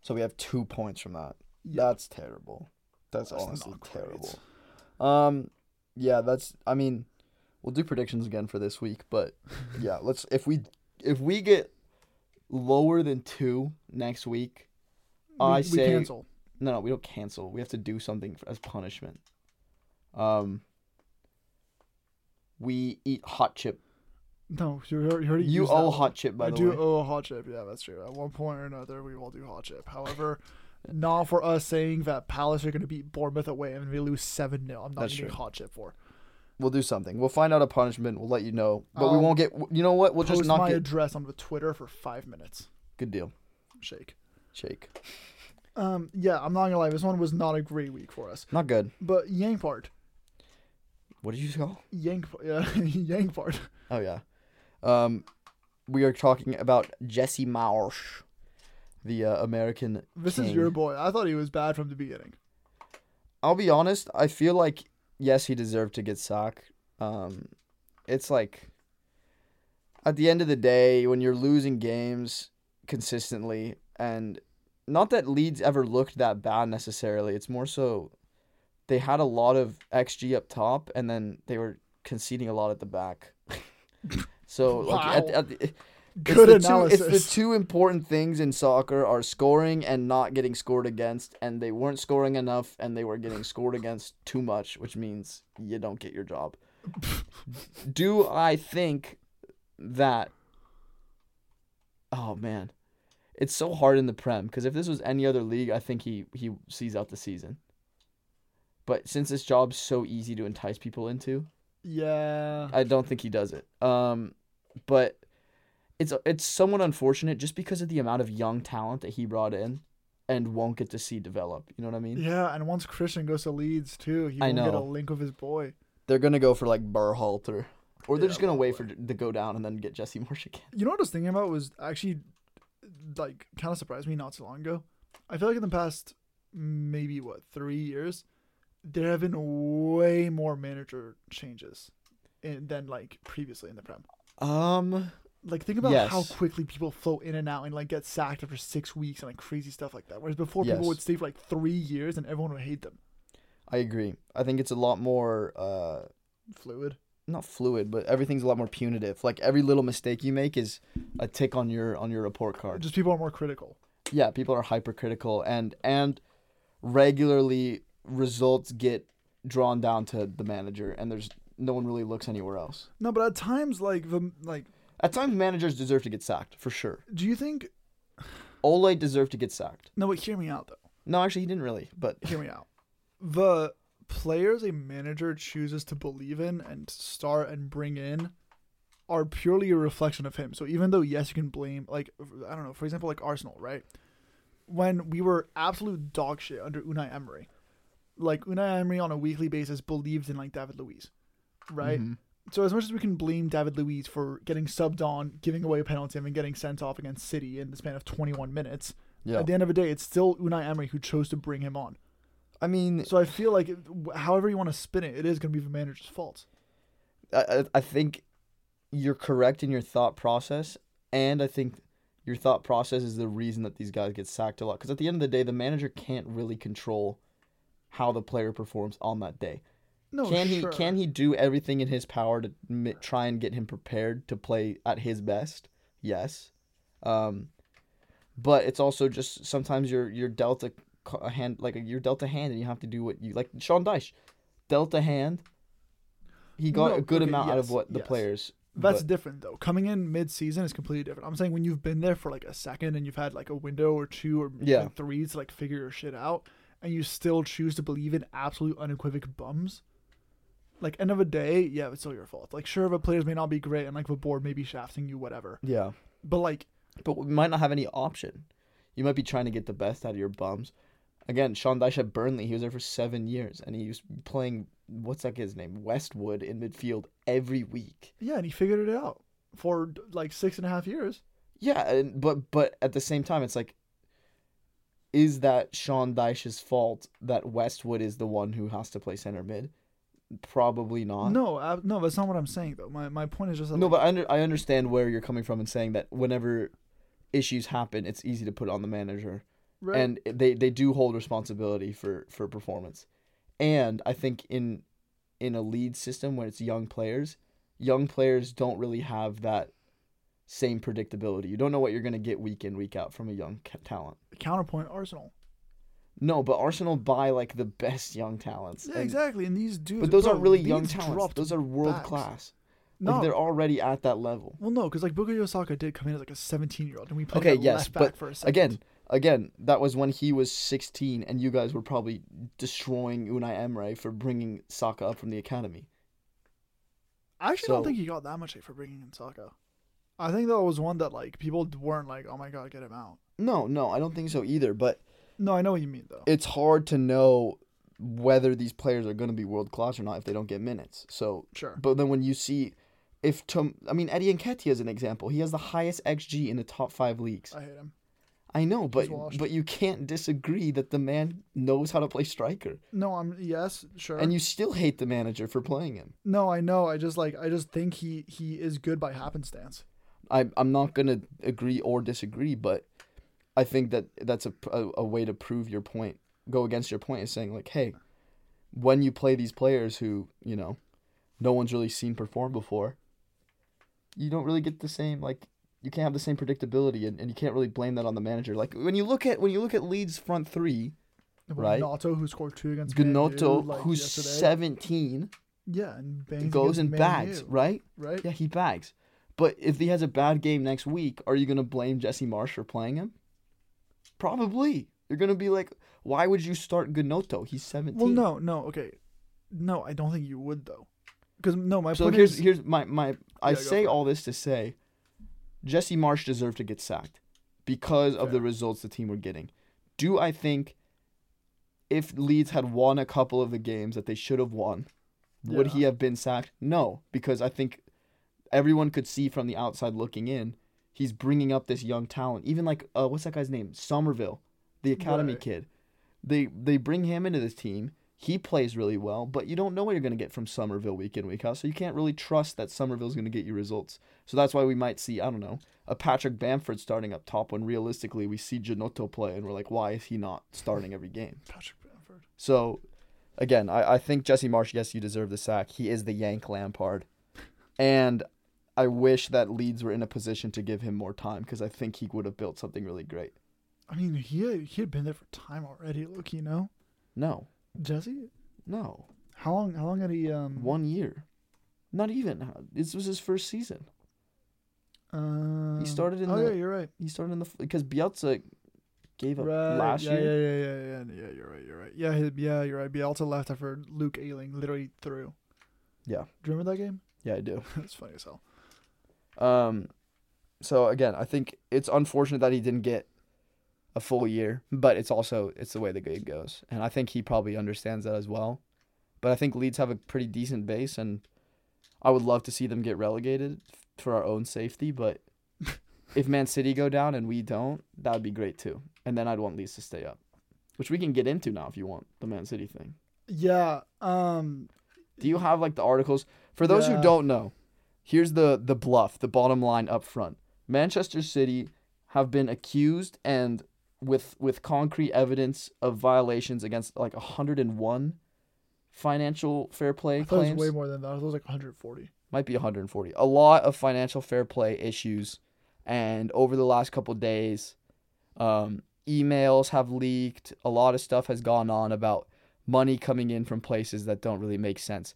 so we have two points from that.
Yeah.
That's terrible. That's,
That's
honestly terrible. Um, yeah, that's. I mean, we'll do predictions again for this week, but yeah, let's. If we if we get lower than two next week, I
we,
say
cancel.
no, no, we don't cancel. We have to do something for, as punishment. Um, we eat hot chip.
No, you already, you already
You
used
owe hot chip by
I
the way.
I do
way.
owe a hot chip. Yeah, that's true. At one point or another, we will do hot chip. However, not for us saying that Palace are going to beat Bournemouth away and we lose seven 0 I'm not
That's
eating
true.
hot chip for.
We'll do something. We'll find out a punishment. We'll let you know, but we
Um,
won't get. You know what? We'll just not
my
get.
address on the Twitter for five minutes.
Good deal.
Shake.
Shake.
Um, yeah, I'm not gonna lie. This one was not a great week for us.
Not good.
But Yankpart,
What did you call?
Yank, yeah, Yankpart.
Oh yeah. Um, we are talking about Jesse Marsch, the uh, American.
This is your boy. I thought he was bad from the beginning.
I'll be honest. I feel like yes, he deserved to get sacked. Um, it's like at the end of the day, when you're losing games consistently, and not that Leeds ever looked that bad necessarily. It's more so they had a lot of xG up top, and then they were conceding a lot at the back. so like at, at the, it's
Good
the two- it's the two important things in soccer are scoring and not getting scored against, and they weren't scoring enough, and they were getting scored against too much, which means you don't get your job. Do I think that? Oh man, it's so hard in the Prem because if this was any other league, I think he he sees out the season. But since this job's so easy to entice people into,
yeah.
I don't think he does it. Um, but it's it's somewhat unfortunate just because of the amount of young talent that he brought in, and won't get to see develop. You know what I mean?
Yeah, and once Christian goes to Leeds too, he
I
won't get a link with his boy.
They're gonna go for like Berhalter, or they're
Yeah,
just gonna wait for to go down and then get Jesse Marsch again.
You know what I was thinking about was actually like kind of surprised me not so long ago. I feel like in the past maybe what three years, there have been way more manager changes in, than like previously in the Prem.
Um,
Like think about how quickly people float in and out and like get sacked after six weeks and like crazy stuff like that. Whereas before people would stay for like three years and everyone would hate them.
I agree. I think it's a lot more uh
Fluid.
not fluid, but everything's a lot more punitive. Like every little mistake you make is a tick on your on your report card.
Just people are more critical.
yeah, people are hypercritical and and regularly results get drawn down to the manager and there's no one really looks anywhere else.
No, but at times like the like,
At times managers deserve to get sacked, for sure.
do you think?
Ole deserved to get sacked.
No, but hear me out though.
No, actually he didn't really, but
hear me out. The players a manager chooses to believe in and start and bring in are purely a reflection of him. So even though yes, you can blame like I don't know, for example, like Arsenal, right? When we were absolute dog shit under Unai Emery, like Unai Emery on a weekly basis believed in like David Luiz, right?
Mm-hmm.
So as much as we can blame David Luiz for getting subbed on, giving away a penalty, and getting sent off against City in the span of 21 minutes,
yeah.
at the end of the day, it's still Unai Emery who chose to bring him on.
I mean,
So I feel like, however you want to spin it, it is going to be the manager's fault.
I I think you're correct in your thought process, and I think your thought process is the reason that these guys get sacked a lot. Because at the end of the day, the manager can't really control how the player performs on that day.
No,
can he? Can he do everything in his power to mi- try and get him prepared to play at his best? Yes, um, but it's also just sometimes you're you're dealt a, a hand like you're dealt a hand and you have to do what you like. Sean Dyche dealt a hand. He got
No,
a good
okay,
amount out of what the
yes.
players
That's
But-
different though. Coming in mid-season is completely different. I'm saying when you've been there for like a second and you've had like a window or two or
Yeah.
three to like figure your shit out, and you still choose to believe in absolute unequivocal bums. Like end of the day, yeah, it's still your fault. Like sure, the players may not be great, and like the board may be shafting you, whatever.
Yeah.
But like,
But we might not have any option. You might be trying to get the best out of your bums. Again, Sean Dyche at Burnley, he was there for seven years, and he was playing what's that kid's name, Westwood in midfield every week.
yeah, and he figured it out for like six and a half years.
Yeah, and, but but at the same time, it's like, is that Sean Dyche's fault that Westwood is the one who has to play center mid? Probably not.
No, I, no, that's not what I'm saying though. My my point is just that,
No,
like,
but I, under, I understand where you're coming from in saying that whenever issues happen, it's easy to put on the manager.
right?
and they they do hold responsibility for for performance and i think in in a lead system when it's young players young players don't really have that same predictability you don't know what you're going to get week in week out from a young ca- talent
counterpoint Arsenal.
No but arsenal buy like the best young talents
Yeah,
and-
exactly. And these dudes,
but those
bro,
aren't really young talents those are world
bags.
class
No,
like they're already at that level
well, no, because like Bukayo Saka did come in as like a 17 year old, and we played
Okay, yes,
left
but
back for a second.
again again that was when he was 16 and you guys were probably destroying unai emery for bringing saka up from the academy
I actually don't think he got that much hate for bringing in Saka. I think that was one that like people weren't like, oh my god, get him out.
No, no, I don't think so either. But
No, I know what you mean though.
it's hard to know whether these players are going to be world class or not if they don't get minutes. So,
Sure.
but then when you see, if Tom, I mean Eddie Nketiah is an example. He has the highest xG in the top five leagues.
I hate him.
I know, but but you can't disagree that the man knows how to play striker,
No, I'm yes, sure.
and you still hate the manager for playing him.
no, I know. I just like I just think he he is good by happenstance.
I I'm not gonna agree or disagree, but I think that that's a, a, a way to prove your point, go against your point, is saying like, hey, when you play these players who you know, no one's really seen perform before, you don't really get the same like you can't have the same predictability, and, and you can't really blame that on the manager. Like when you look at when you look at Leeds front three, Right.
Gnonto, who scored two against
Gnonto,
like,
who's
yesterday.
seventeen,
Yeah, and bangs
goes and bags, right?
right?
Yeah, he bags. But if he has a bad game next week, are you gonna blame Jesse Marsch for playing him? Probably. You're gonna be like, why would you start Ganoto? He's seventeen.
Well, no, no, okay, no, I don't think you would though, because no, my
So
point
here's
is
here's my my. I
Yeah,
say all this to say, Jesse Marsch deserved to get sacked because of the results the team were getting. Do I think if Leeds had won a couple of the games that they should have won, would
Yeah.
he have been sacked? No, because I think everyone could see from the outside looking in, he's bringing up this young talent. Even like uh, what's that guy's name? Summerville, the academy
Right.
kid. They they bring him into this team. He plays really well, but you don't know what you're going to get from Summerville week in week out. So you can't really trust that Summerville's going to get you results. So that's why we might see I don't know a Patrick Bamford starting up top when realistically we see Janotto play and we're like, why is he not starting every game?
Patrick Bamford.
So, again, I, I think Jesse Marsch, yes, you deserve the sack. He is the Yank Lampard. And I wish that Leeds were in a position to give him more time because I think he would have built something really great.
I mean, he had, he had been there for time already. Look, you know,
No,
Jesse.
no.
How long? How long had he? Um,
One year. Not even. This was his first season.
Uh,
He started in
oh
the-
yeah, you're right.
He started in the. Because Bielsa gave up
Right.
last
yeah,
year.
Yeah, yeah, yeah, yeah, yeah. You're right. You're right. Yeah, he, yeah, you're right. Bielsa left after Luke Ayling literally threw.
Yeah.
Do you remember that game?
Yeah, I do.
That's funny as hell.
Um, so again, I think it's unfortunate that he didn't get a full year, but it's also it's the way the game goes, and I think he probably understands that as well. But I think Leeds have a pretty decent base, and I would love to see them get relegated for our own safety. But if Man City go down and we don't, that would be great too. And then I'd want Leeds to stay up, which we can get into now if you want the Man City thing.
Yeah. Um.
Do you have like the articles? For those
Yeah.
who don't know, here's the the bluff, the bottom line up front. Manchester City have been accused and with with concrete evidence of violations against like 101 financial fair play
I thought it
claims.
was way more than that. I thought it was like 140.
Might be 140. A lot of financial fair play issues and over the last couple days um, emails have leaked. A lot of stuff has gone on about money coming in from places that don't really make sense.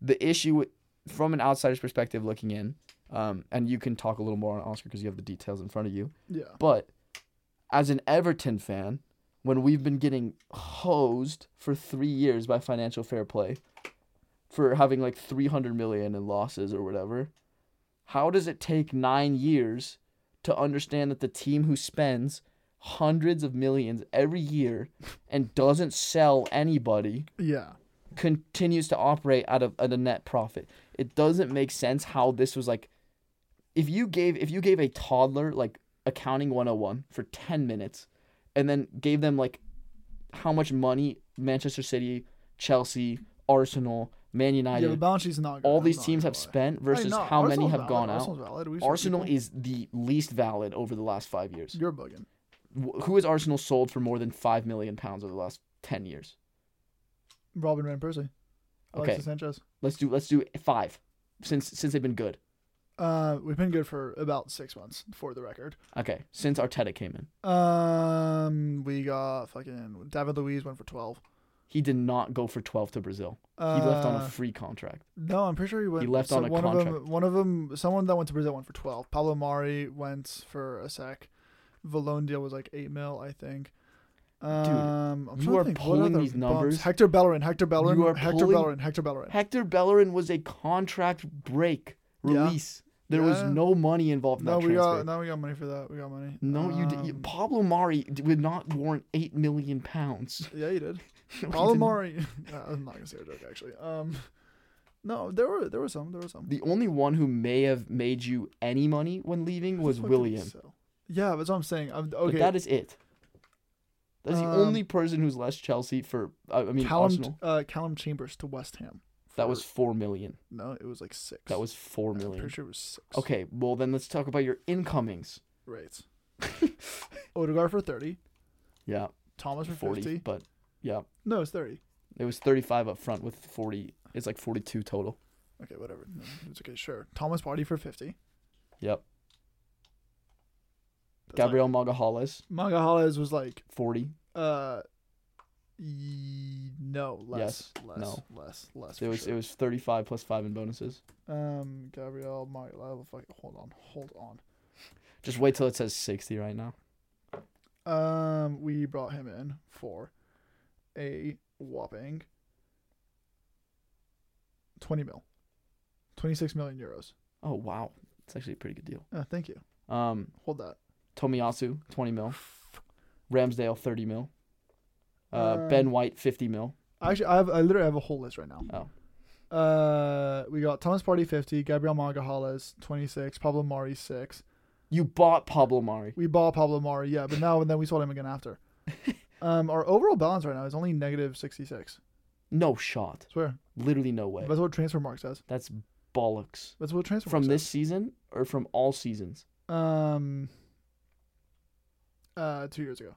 The issue from an outsider's perspective looking in, um, and you can talk a little more on Oscar because you have the details in front of you.
Yeah.
But as an Everton fan, when we've been getting hosed for three years by financial fair play for having like 300 million in losses or whatever, how does it take nine years to understand that the team who spends hundreds of millions every year and doesn't sell anybody
Yeah.
Continues to operate out of at a net profit. It doesn't make sense how this was like if you gave if you gave a toddler like accounting 101 for 10 minutes and then gave them like how much money Manchester City, Chelsea, Arsenal, Man United.
Yeah, the balance sheet's not good.
all these
not
teams have spent versus
no,
how many have
valid.
gone out.
Arsenal's valid. We should
Arsenal
people-
is the least valid over the last 5 years.
You're bugging.
Wh- Who has Arsenal sold for more than 5 million pounds over the last 10 years?
Robin Van Persie.
Okay.
Alexis Sanchez.
Let's do let's do 5 since since they've been good.
Uh, we've been good for about six months, for the record.
Okay, since Arteta came in.
Um, we got fucking David Luiz went for twelve.
He did not go for 12 to Brazil. He
Uh,
left on a free contract.
No, I'm pretty sure he went.
He left on a
one Of
contract.
them, one of them, someone that went to Brazil went for twelve. Pablo Mari went for a sec. Valone deal was like eight mil, I think. Um, I'm
you are pulling these
bumps?
numbers.
Hector Bellerin, Hector Bellerin,
You are
Hector
pulling-
Bellerin, Hector Bellerin.
Hector Bellerin was a contract break
Yeah.
release. There was no money involved in
No,
that
we
transfer.
got no, we got money for that. We got money.
no, you did.
Um,
Pablo Mari d- would not warrant eight million pounds.
Yeah, you did.
No,
Pablo. Mari. I'm not gonna say a joke actually. Um, no, there were there were some. There were some.
The only one who may have made you any money when leaving was
the fuck did he
Willian.
sell? Yeah, that's what I'm saying. I'm,
But
okay,
that is it. That's the
Um,
only person who's less Chelsea for. I I mean,
Calum
Arsenal.
uh, Calum Chambers to West Ham.
That was four million.
no, it was like six.
That was four million.
I'm pretty sure it was six.
Okay, well then let's talk about your incomings.
Right. Odegaard for thirty.
Yeah,
Thomas for
forty,
fifty.
but yeah,
No, it's thirty.
it was thirty-five up front with forty. It's like forty-two total.
Okay, whatever. No, it's okay. Sure. Thomas Partey for fifty.
Yep. Gabriel Magalhães,
Like, Magalhães was like
forty.
uh. ye- no, less, Yes, less,
no.
less, less.
It was
sure.
it was thirty-five plus five in bonuses.
Um, Gabriel, fuck, hold on, hold on.
Just wait till it says sixty right now.
Um, we brought him in for a whopping twenty mil, twenty six million euros.
Oh wow, it's actually a pretty good deal.
Uh, thank you.
Um,
Hold that.
Tomiyasu twenty mil, Ramsdale thirty mil, uh,
Um,
Ben White fifty mil.
Actually, I have I literally have a whole list right now.
Oh.
Uh, we got Thomas Partey fifty, Gabriel Magalhães twenty six, Pablo Mari six.
You bought Pablo Mari.
We bought Pablo Mari, yeah, but now and then we sold him again after. um, our overall balance right now is only negative sixty six.
No shot.
Swear,
Literally no way.
that's what Transfermarkt says.
That's bollocks.
That's what Transfer
From this season or from all seasons?
Um. Uh, two years ago.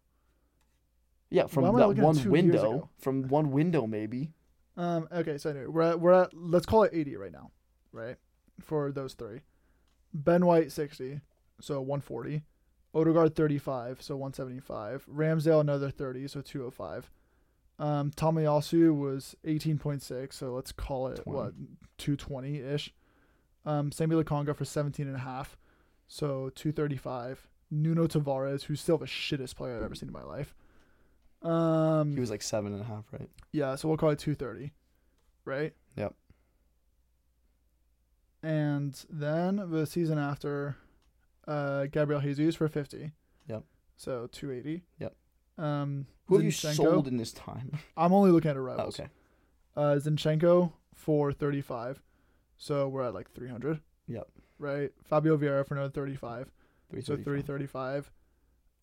Yeah, from
Why am I
that
looking at
one
two years
window.
ago?
From one window, maybe.
Um. Okay. So anyway, we're at, we're at let's call it eighty right now, right? For those three, Ben White sixty, so one forty. Odegaard thirty five, so one seventy five. Ramsdale another thirty, so two hundred five. Um, Tomiyasu was eighteen point six, so let's call it
20.
what two twenty ish. Um, Sambi Lokonga for seventeen and a half, so two thirty five. Nuno Tavares, who's still the shittest player I've ever seen in my life. Um,
He was like seven and a half, right?
yeah, so we'll call it 230, right?
Yep.
And then the season after, uh, Gabriel Jesus for 50.
Yep.
So 280.
Yep.
Um,
Who have you sold in this time?
I'm only looking at a
Oh, okay.
Uh, Zinchenko for 35. So we're at like 300.
Yep.
Right. Fabio Vieira for another 35. So
335.
335.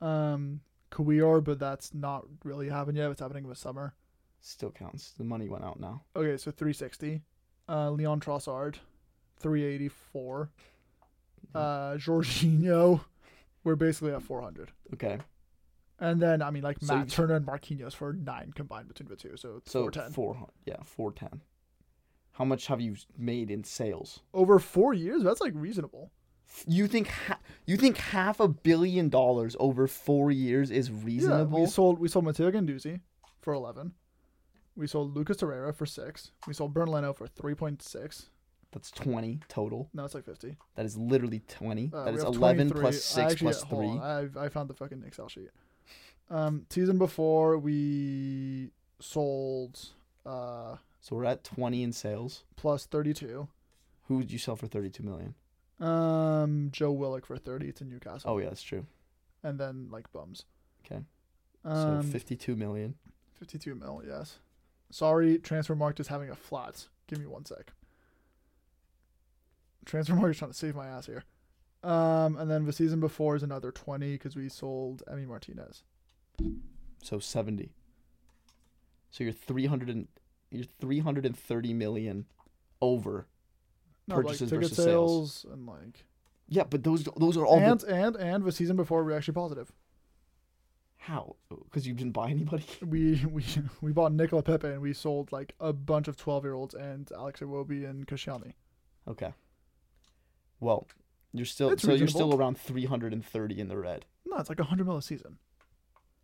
Um, Kiwior, but that's not really happened yet. It's happening in the summer.
Still counts. The money went out now.
Okay, so 360. Uh, Leon Trossard, 384. Uh, Jorginho, we're basically at 400.
Okay.
And then, I mean, like
So
Matt Turner and Marquinhos for nine combined between the two. So,
So
410.
400. Yeah, 410. How much have you made in sales?
Over four years, that's like reasonable.
You think ha- you think half a billion dollars over 4 years is reasonable?
Yeah, we sold we sold Matteo Guendouzi for 11. We sold Lucas Torreira for 6. We sold Bernd Leno for 3.6.
That's 20 total.
No, it's like 50.
That is literally 20.
Uh,
that is
have
11
23. I
6
actually-
3.
I I found the fucking Excel sheet. Um, season before we sold uh
So we're at 20 in sales.
plus 32.
Who would you sell for 32 million?
Um, Joe Willock for 30 to Newcastle.
Oh, yeah, that's true.
And then like bums.
Okay.
Um,
so 52 million.
52 mil, yes. Sorry, Transfermarkt is having a flat. Give me one sec. Transfer market is trying to save my ass here. Um, and then the season before is another 20 because we sold Emi Martinez.
So 70. So you're 300 and you're 330 million over.
No, like
Purchases
ticket
versus sales.
sales and like
Yeah, but those those are all
and
the,
and and the season before we were actually positive.
how because you didn't buy anybody.
We we we bought Nicola Pepe and we sold like a bunch of 12 year olds and Alex Iwobi and Koscielny.
Okay. Well, you're still
It's
so you're still around 330 in the red.
No, it's like 100 mil a season.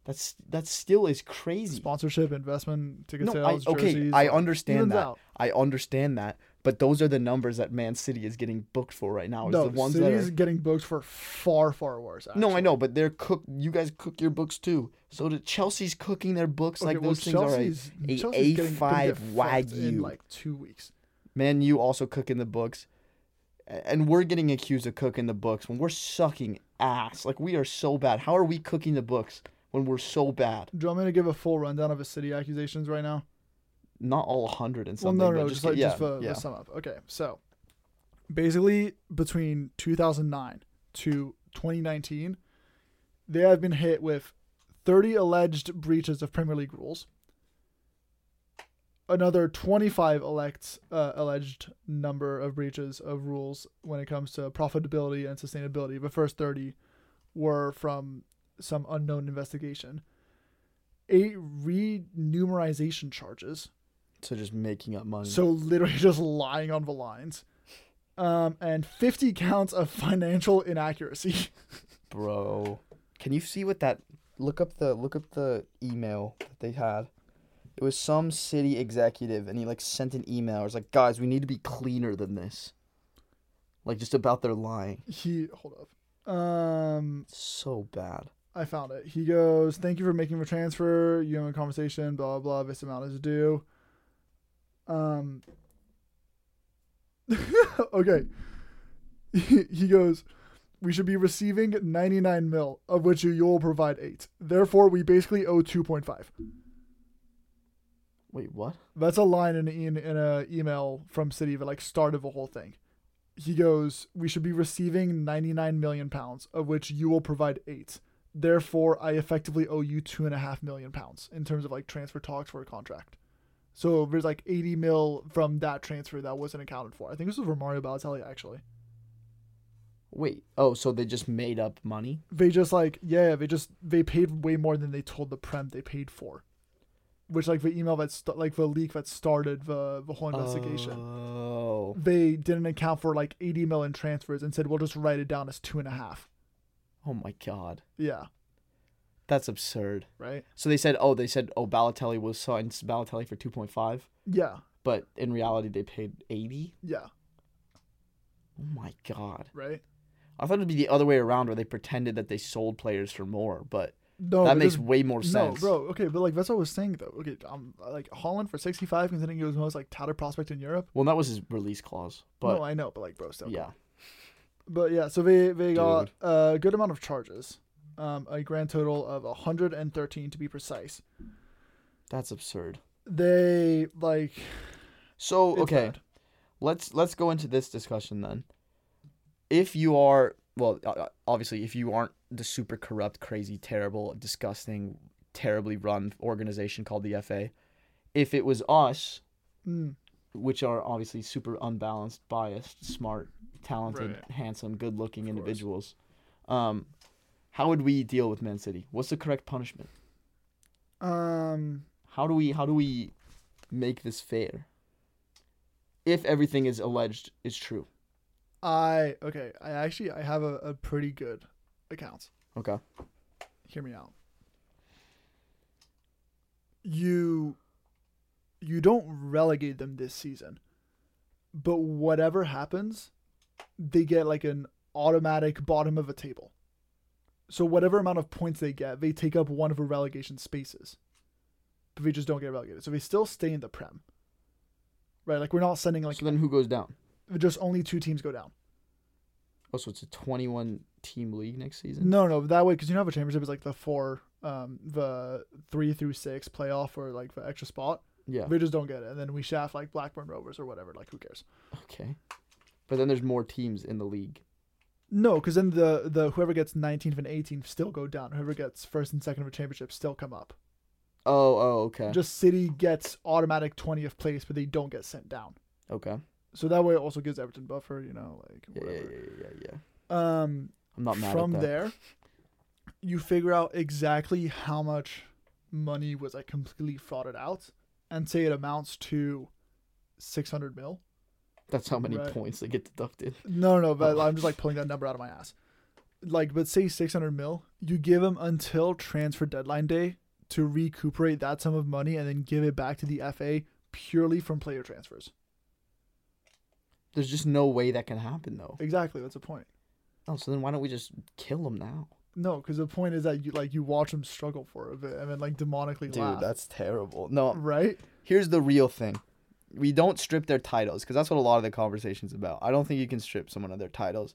That's that still is crazy.
Sponsorship, investment, ticket
No, I,
sales,
okay,
jerseys.
I understand that.
out.
I understand that, but those are the numbers that Man City is getting booked for right now. Is
No,
the ones
City's
that are,
getting booked for far, far worse.
no, I know, but they're cook. You guys cook your books too. So the Chelsea's cooking their books
Okay,
like
well,
those things are. Right.
Chelsea's,
a
Chelsea's getting, gonna
A5
get in
Wagyu.
like two weeks.
Man, you also cooking the books, and we're getting accused of cooking the books when we're sucking ass. Like we are so bad. How are we cooking the books when we're so bad?
Do you want me to give a full rundown of his City accusations right now?
Not all hundred and something.
Well, no,
but
no,
just,
like
yeah,
just for,
yeah.
for sum up. Okay, so basically between 2009 to 2019, they have been hit with 30 alleged breaches of Premier League rules. Another 25 elect, uh, alleged number of breaches of rules when it comes to profitability and sustainability. The first 30 were from some unknown investigation. Eight renumerization charges.
So just making up money.
So literally just lying on the lines. Um, and 50 counts of financial inaccuracy.
bro. Can you see what that? Look up the look up the email that they had. It was some city executive, and he like sent an email. It was like, guys, we need to be cleaner than this. Like just about their lying.
he hold up. Um,
So bad.
I found it. He goes, "Thank you for making the transfer. You have a conversation. Blah blah. blah. This amount is due." Um. okay. He, he goes, "We should be receiving ninety nine mil, of which you, will provide eight. Therefore, we basically owe two point five.
Wait, what?
That's a line in in, in a email from City that like started the whole thing. He goes, "We should be receiving 99 million pounds, of which you will provide eight. Therefore, I effectively owe you two and a half million pounds in terms of like transfer talks for a contract. So there's like 80 mil from that transfer that wasn't accounted for. I think this was for Mario Balotelli actually.
Wait. Oh, so they just made up money?
They just like yeah, they just they paid way more than they told the prem they paid for. Which like the email that st- like the leak that started the the whole investigation.
Oh.
they didn't account for like 80 million transfers and said we'll just write it down as two and a half
Oh my god.
yeah
That's absurd.
right
So they said, oh, they said, oh, Balotelli was signed Balotelli for two point five,
yeah
but in reality they paid eighty.
yeah
Oh my god.
right
I thought it'd be the other way around, where they pretended that they sold players for more, but
no
that makes way more sense.
no bro okay but like that's what i was saying though okay um like Haaland for 65 considering he was the most like touted prospect in europe
Well, that was his release clause, but
no i know but like bro still
yeah,
but yeah so they they got
Dude.
a good amount of charges um a grand total of 113 to be precise
that's absurd.
they like
So okay,
bad.
let's let's go into this discussion then. If you are well, uh, obviously, if you aren't the super corrupt, crazy, terrible, disgusting, terribly run organization called the FA, if it was us,
Mm,
which are obviously super unbalanced, biased, smart, talented,
Right.
handsome, good-looking individuals, um, how would we deal with Man City? What's the correct punishment?
um
How do we how do we make this fair? If everything is alleged is true.
I okay. I actually I have a, a pretty good account.
Okay.
Hear me out. You you don't relegate them this season. but whatever happens, they get like an automatic bottom of a table. So whatever amount of points they get, they take up one of the relegation spaces. But they just don't get relegated. So they still stay in the Prem. Right? Like we're not sending like
so then who goes down?
just only two teams go down.
Oh, so it's a 21 team league next season.
No, no, that way because you know how a championship is like the four, um, the three through six playoff or like the extra spot.
Yeah.
we just don't get it, and then we shaft like Blackburn Rovers or whatever. Like who cares?
Okay. But then there's more teams in the league.
No, because then the the whoever gets 19th and 18th still go down. Whoever gets first and second of a championship still come up.
Oh, oh, okay.
Just City gets automatic 20th place, but they don't get sent down.
okay.
So that way it also gives Everton buffer. You know, like
Yeah, yeah, yeah, yeah, yeah.
Um,
I'm not mad
from
at that.
there, you figure out exactly how much money was like completely frauded out, and say it amounts to 600 mil.
That's how many
Right.
points they get deducted.
No, no, but
Oh.
I'm just like pulling that number out of my ass. Like, but say 600 mil, you give them until transfer deadline day to recuperate that sum of money and then give it back to the FA purely from player transfers.
There's just no way that can happen though.
Exactly, that's the point.
Oh, so then why don't we just kill them now?
No, because the point is that you like you watch them struggle for a bit and then like demonically laugh.
Dude, that's terrible. No,
right.
here's the real thing. We don't strip their titles because that's what a lot of the conversation's about. I don't think you can strip someone of their titles.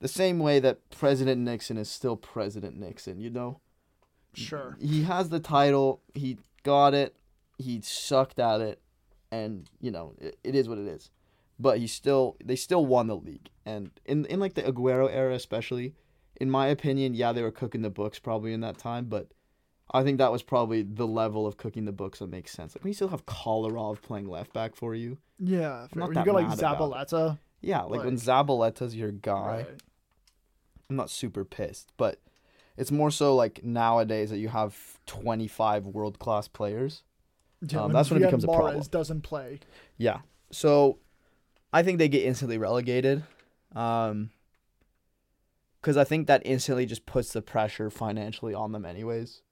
The same way that President Nixon is still President Nixon, you know?
Sure.
He has the title, he got it, he sucked at it, and, you know, it, it is what it is. But he still they still won the league. And in in like the Aguero era especially, in my opinion, yeah, they were cooking the books probably in that time, but I think that was probably the level of cooking the books that makes sense. Like when you still have Kolarov playing left back for you.
Yeah. Fair. When you got like Zabaleta.
Yeah, like, when
Like-
Zabaleta's your guy,
Right.
I'm not super pissed, but it's more so like nowadays that you have 25 world class players.
Yeah,
Um, that's when it becomes a problem.
doesn't play.
Yeah. So I think they get instantly relegated. Um cuz I think that instantly just puts the pressure financially on them anyways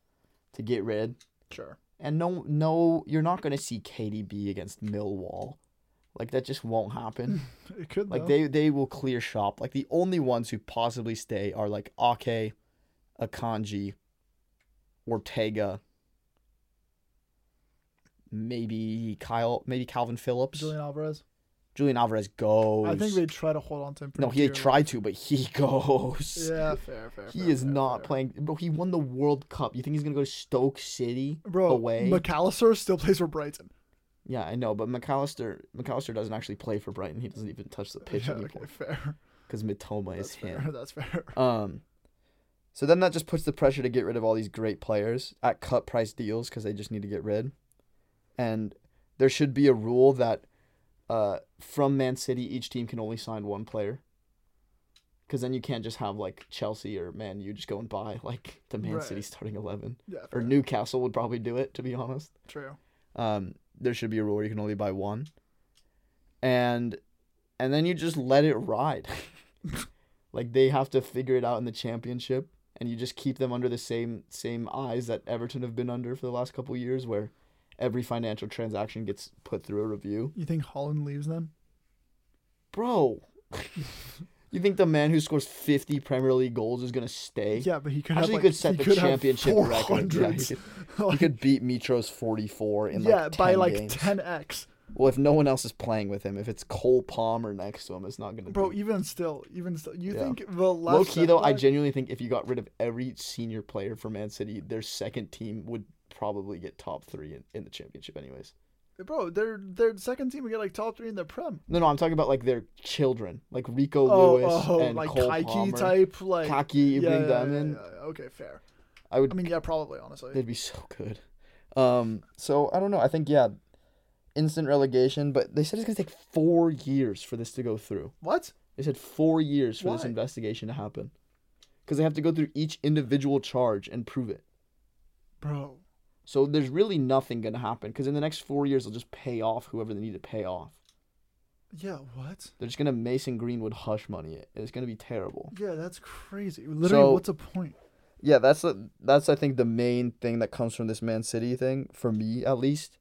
to get rid.
Sure.
And no no you're not going to see KDB against Millwall. Like that just won't happen.
It could
like
though.
they they will clear shop. Like the only ones who possibly stay are like Ake, Akanji, Ortega, maybe Kyle, maybe Kalvin Phillips.
Julian Alvarez.
Julian Alvarez goes.
I think they try to hold on to him.
no, he tried to, but he goes.
Yeah, fair, fair.
He
fair,
is
fair,
not
fair.
playing. Bro, he won the World Cup. You think he's gonna go to Stoke City
Bro,
away?
Mac Allister still plays for Brighton.
yeah, I know, but Mac Allister McAllister doesn't actually play for Brighton. He doesn't even touch the pitch
yeah,
anymore
okay, fair.
because Mitoma
That's
is
fair.
him.
That's fair.
Um, so then that just puts the pressure to get rid of all these great players at cut price deals because they just need to get rid. And there should be a rule that uh, from Man City, each team can only sign one player. Because then you can't just have like Chelsea or Man U just go and buy like the Man City starting 11.
Yeah,
Or. Newcastle would probably do it, to be honest.
True.
Um, there should be a rule where you can only buy one. And and then you just let it ride. like they have to figure it out in the championship and you just keep them under the same same eyes that Everton have been under for the last couple years where every financial transaction gets put through a review.
You think Haaland leaves then?
Bro, you think the man who scores 50 Premier League goals is going to stay?
Yeah, but he could
Actually,
have
he could set
he
the
could
championship record. Yeah, he
400s.
could, he could beat Mitros 44 in like
yeah,
10
by like
games.
10x.
Well, if no one else is playing with him, if it's Cole Palmer next to him, it's not gonna.
Bro,
be.
even still, even still, you
Yeah.
think the last
low key though, I genuinely think if you got rid of every senior player for Man City, their second team would probably get top three in, in the championship, anyways.
bro, their their second team would get like top three in the prem.
No, no, I'm talking about like their children, like Rico
Oh,
Lewis
oh,
and
like
Cole
Kaiki
Palmer.
type, like
Kaki, you
yeah,
bring
yeah,
them in.
Okay, fair.
I would.
I mean, yeah, probably honestly.
they'd be so good. Um. So I don't know. I think yeah, instant relegation, but they said it's gonna take four years for this to go through.
What?
They said four years for this investigation to happen. Because they have to go through each individual charge and prove it.
Bro,
So there's really nothing going to happen. Because in the next four years, they'll just pay off whoever they need to pay off.
yeah, what?
They're just going to Mason Greenwood hush money it. It's going to be terrible.
Yeah, that's crazy. Literally,
So-
what's the point?
Yeah, that's the, that's I think the main thing that comes from this Man City thing for me at least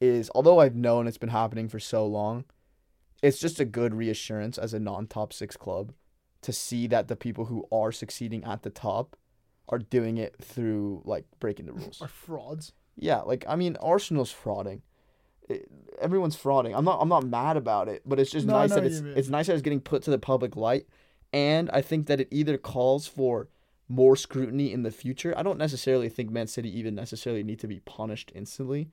is although I've known it's been happening for so long, it's just a good reassurance as a non-top six club to see that the people who are succeeding at the top are doing it through like breaking the rules.
Are frauds.
Yeah, like I mean, Arsenal's frauding. It, everyone's frauding. I'm not. I'm not mad about it, but it's just
No,
nice that it's it's nice that it's getting put to the public light, and I think that it either calls for more scrutiny in the future. I don't necessarily think Man City even necessarily need to be punished instantly,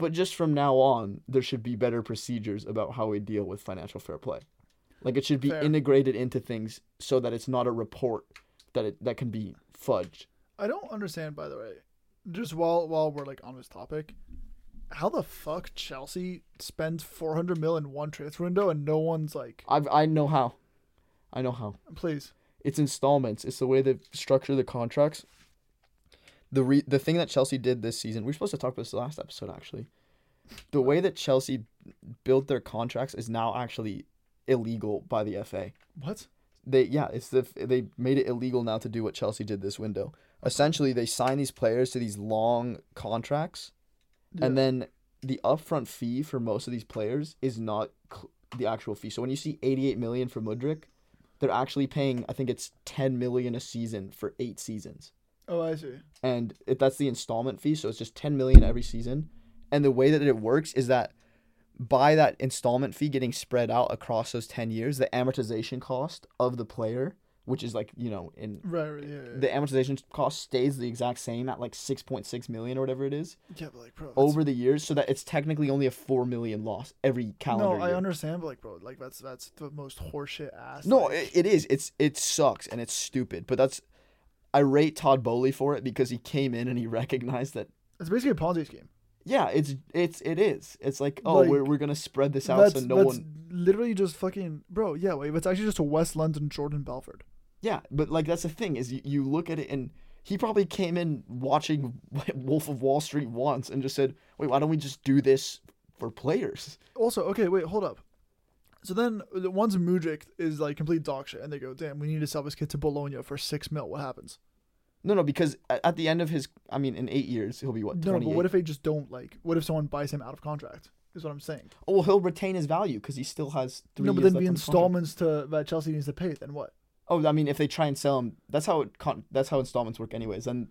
but just from now on, there should be better procedures about how we deal with financial fair play. Like it should be
Fair.
integrated into things so that it's not a report that it that can be fudged.
I don't understand, by the way. Just while while we're like on this topic, how the fuck Chelsea spends 400 mil in one transfer window and no one's like,
I I know how. I know how.
please.
it's installments. It's the way they structure the contracts. The re- the thing that Chelsea did this season, we were supposed to talk about this last episode actually. The way that Chelsea built their contracts is now actually illegal by the FA.
What?
They yeah, it's the they made it illegal now to do what Chelsea did this window. Essentially, they sign these players to these long contracts, and then the upfront fee for most of these players is not cl- the actual fee. So when you see 88 million for Mudryk, they're actually paying I think it's 10 million a season for 8 seasons.
Oh, I see.
And it, that's the installment fee, so it's just 10 million every season. And the way that it works is that by that installment fee getting spread out across those 10 years, the amortization cost of the player, which is like, you know, in
Right, right, yeah, yeah.
the amortization cost stays the exact same at like 6.6 million or whatever it is
yeah, but like, bro.
over the years so that it's technically only a 4 million loss every calendar
No,
year.
I understand, but like, bro, like that's that's the most horseshit ass.
No,
like-
it, it is. It's it sucks and it's stupid, but that's I rate Todd Boehly for it because he came in and he recognized that
it's basically a Ponzi scheme.
yeah, it's it's it is. It's like, oh,
Like,
we're we're going to spread this out so no
that's
one
literally just fucking, bro. Yeah, wait, it's actually just a West London Jordan Belfort.
Yeah, but like that's the thing is you, you look at it and he probably came in watching Wolf of Wall Street once and just said, "Wait, why don't we just do this for players?"
Also, okay, wait, hold up. So then, once Mudryk is like complete dog shit, and they go, "Damn, we need to sell this kid to Bologna for six mil." What happens?
No, no, because at, the end of his I mean in 8 years he'll be what,
No, no,
28.
but what if they just don't like? What if someone buys him out of contract? Is what I'm saying.
oh, well, he'll retain his value cuz he still has 3
no, but then the
left on his contract.
installments to that Chelsea needs to pay. Then what?
Oh, I mean, if they try and sell him, that's how it con- that's how installments work, anyways. Then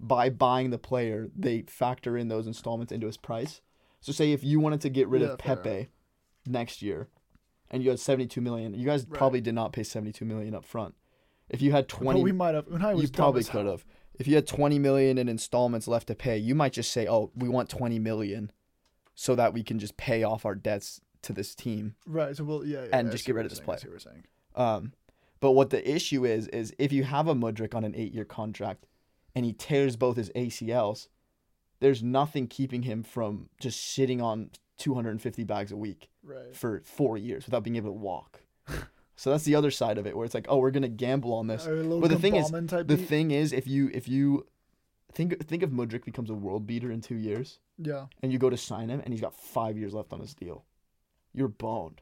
by buying the player, they factor in those installments into his price. So, say if you wanted to get rid
Yeah,
of
fair.
Pepe next year, and you had seventy two million, you guys
Right.
probably did not pay seventy two million up front. If you had
But
twenty,
we might have. Unai was
you probably could have. If you had twenty million in installments left to pay, you might just say, "Oh, we want twenty million, so that we can just pay off our debts to this team."
Right. So we'll yeah. yeah
And
I
just get rid of this
saying, I see what you're saying.
Um, but what the issue is is if you have a Mudryk on an eight-year contract, and he tears both his ACLs, there's nothing keeping him from just sitting on 250 bags a week
Right.
for four years without being able to walk. so that's the other side of it, where it's like, oh, we're gonna gamble on this. But the thing is, The
beat.
thing is, if you if you think think if Mudryk becomes a world beater in two years,
yeah.
and you go to sign him, and he's got five years left on his deal, you're boned.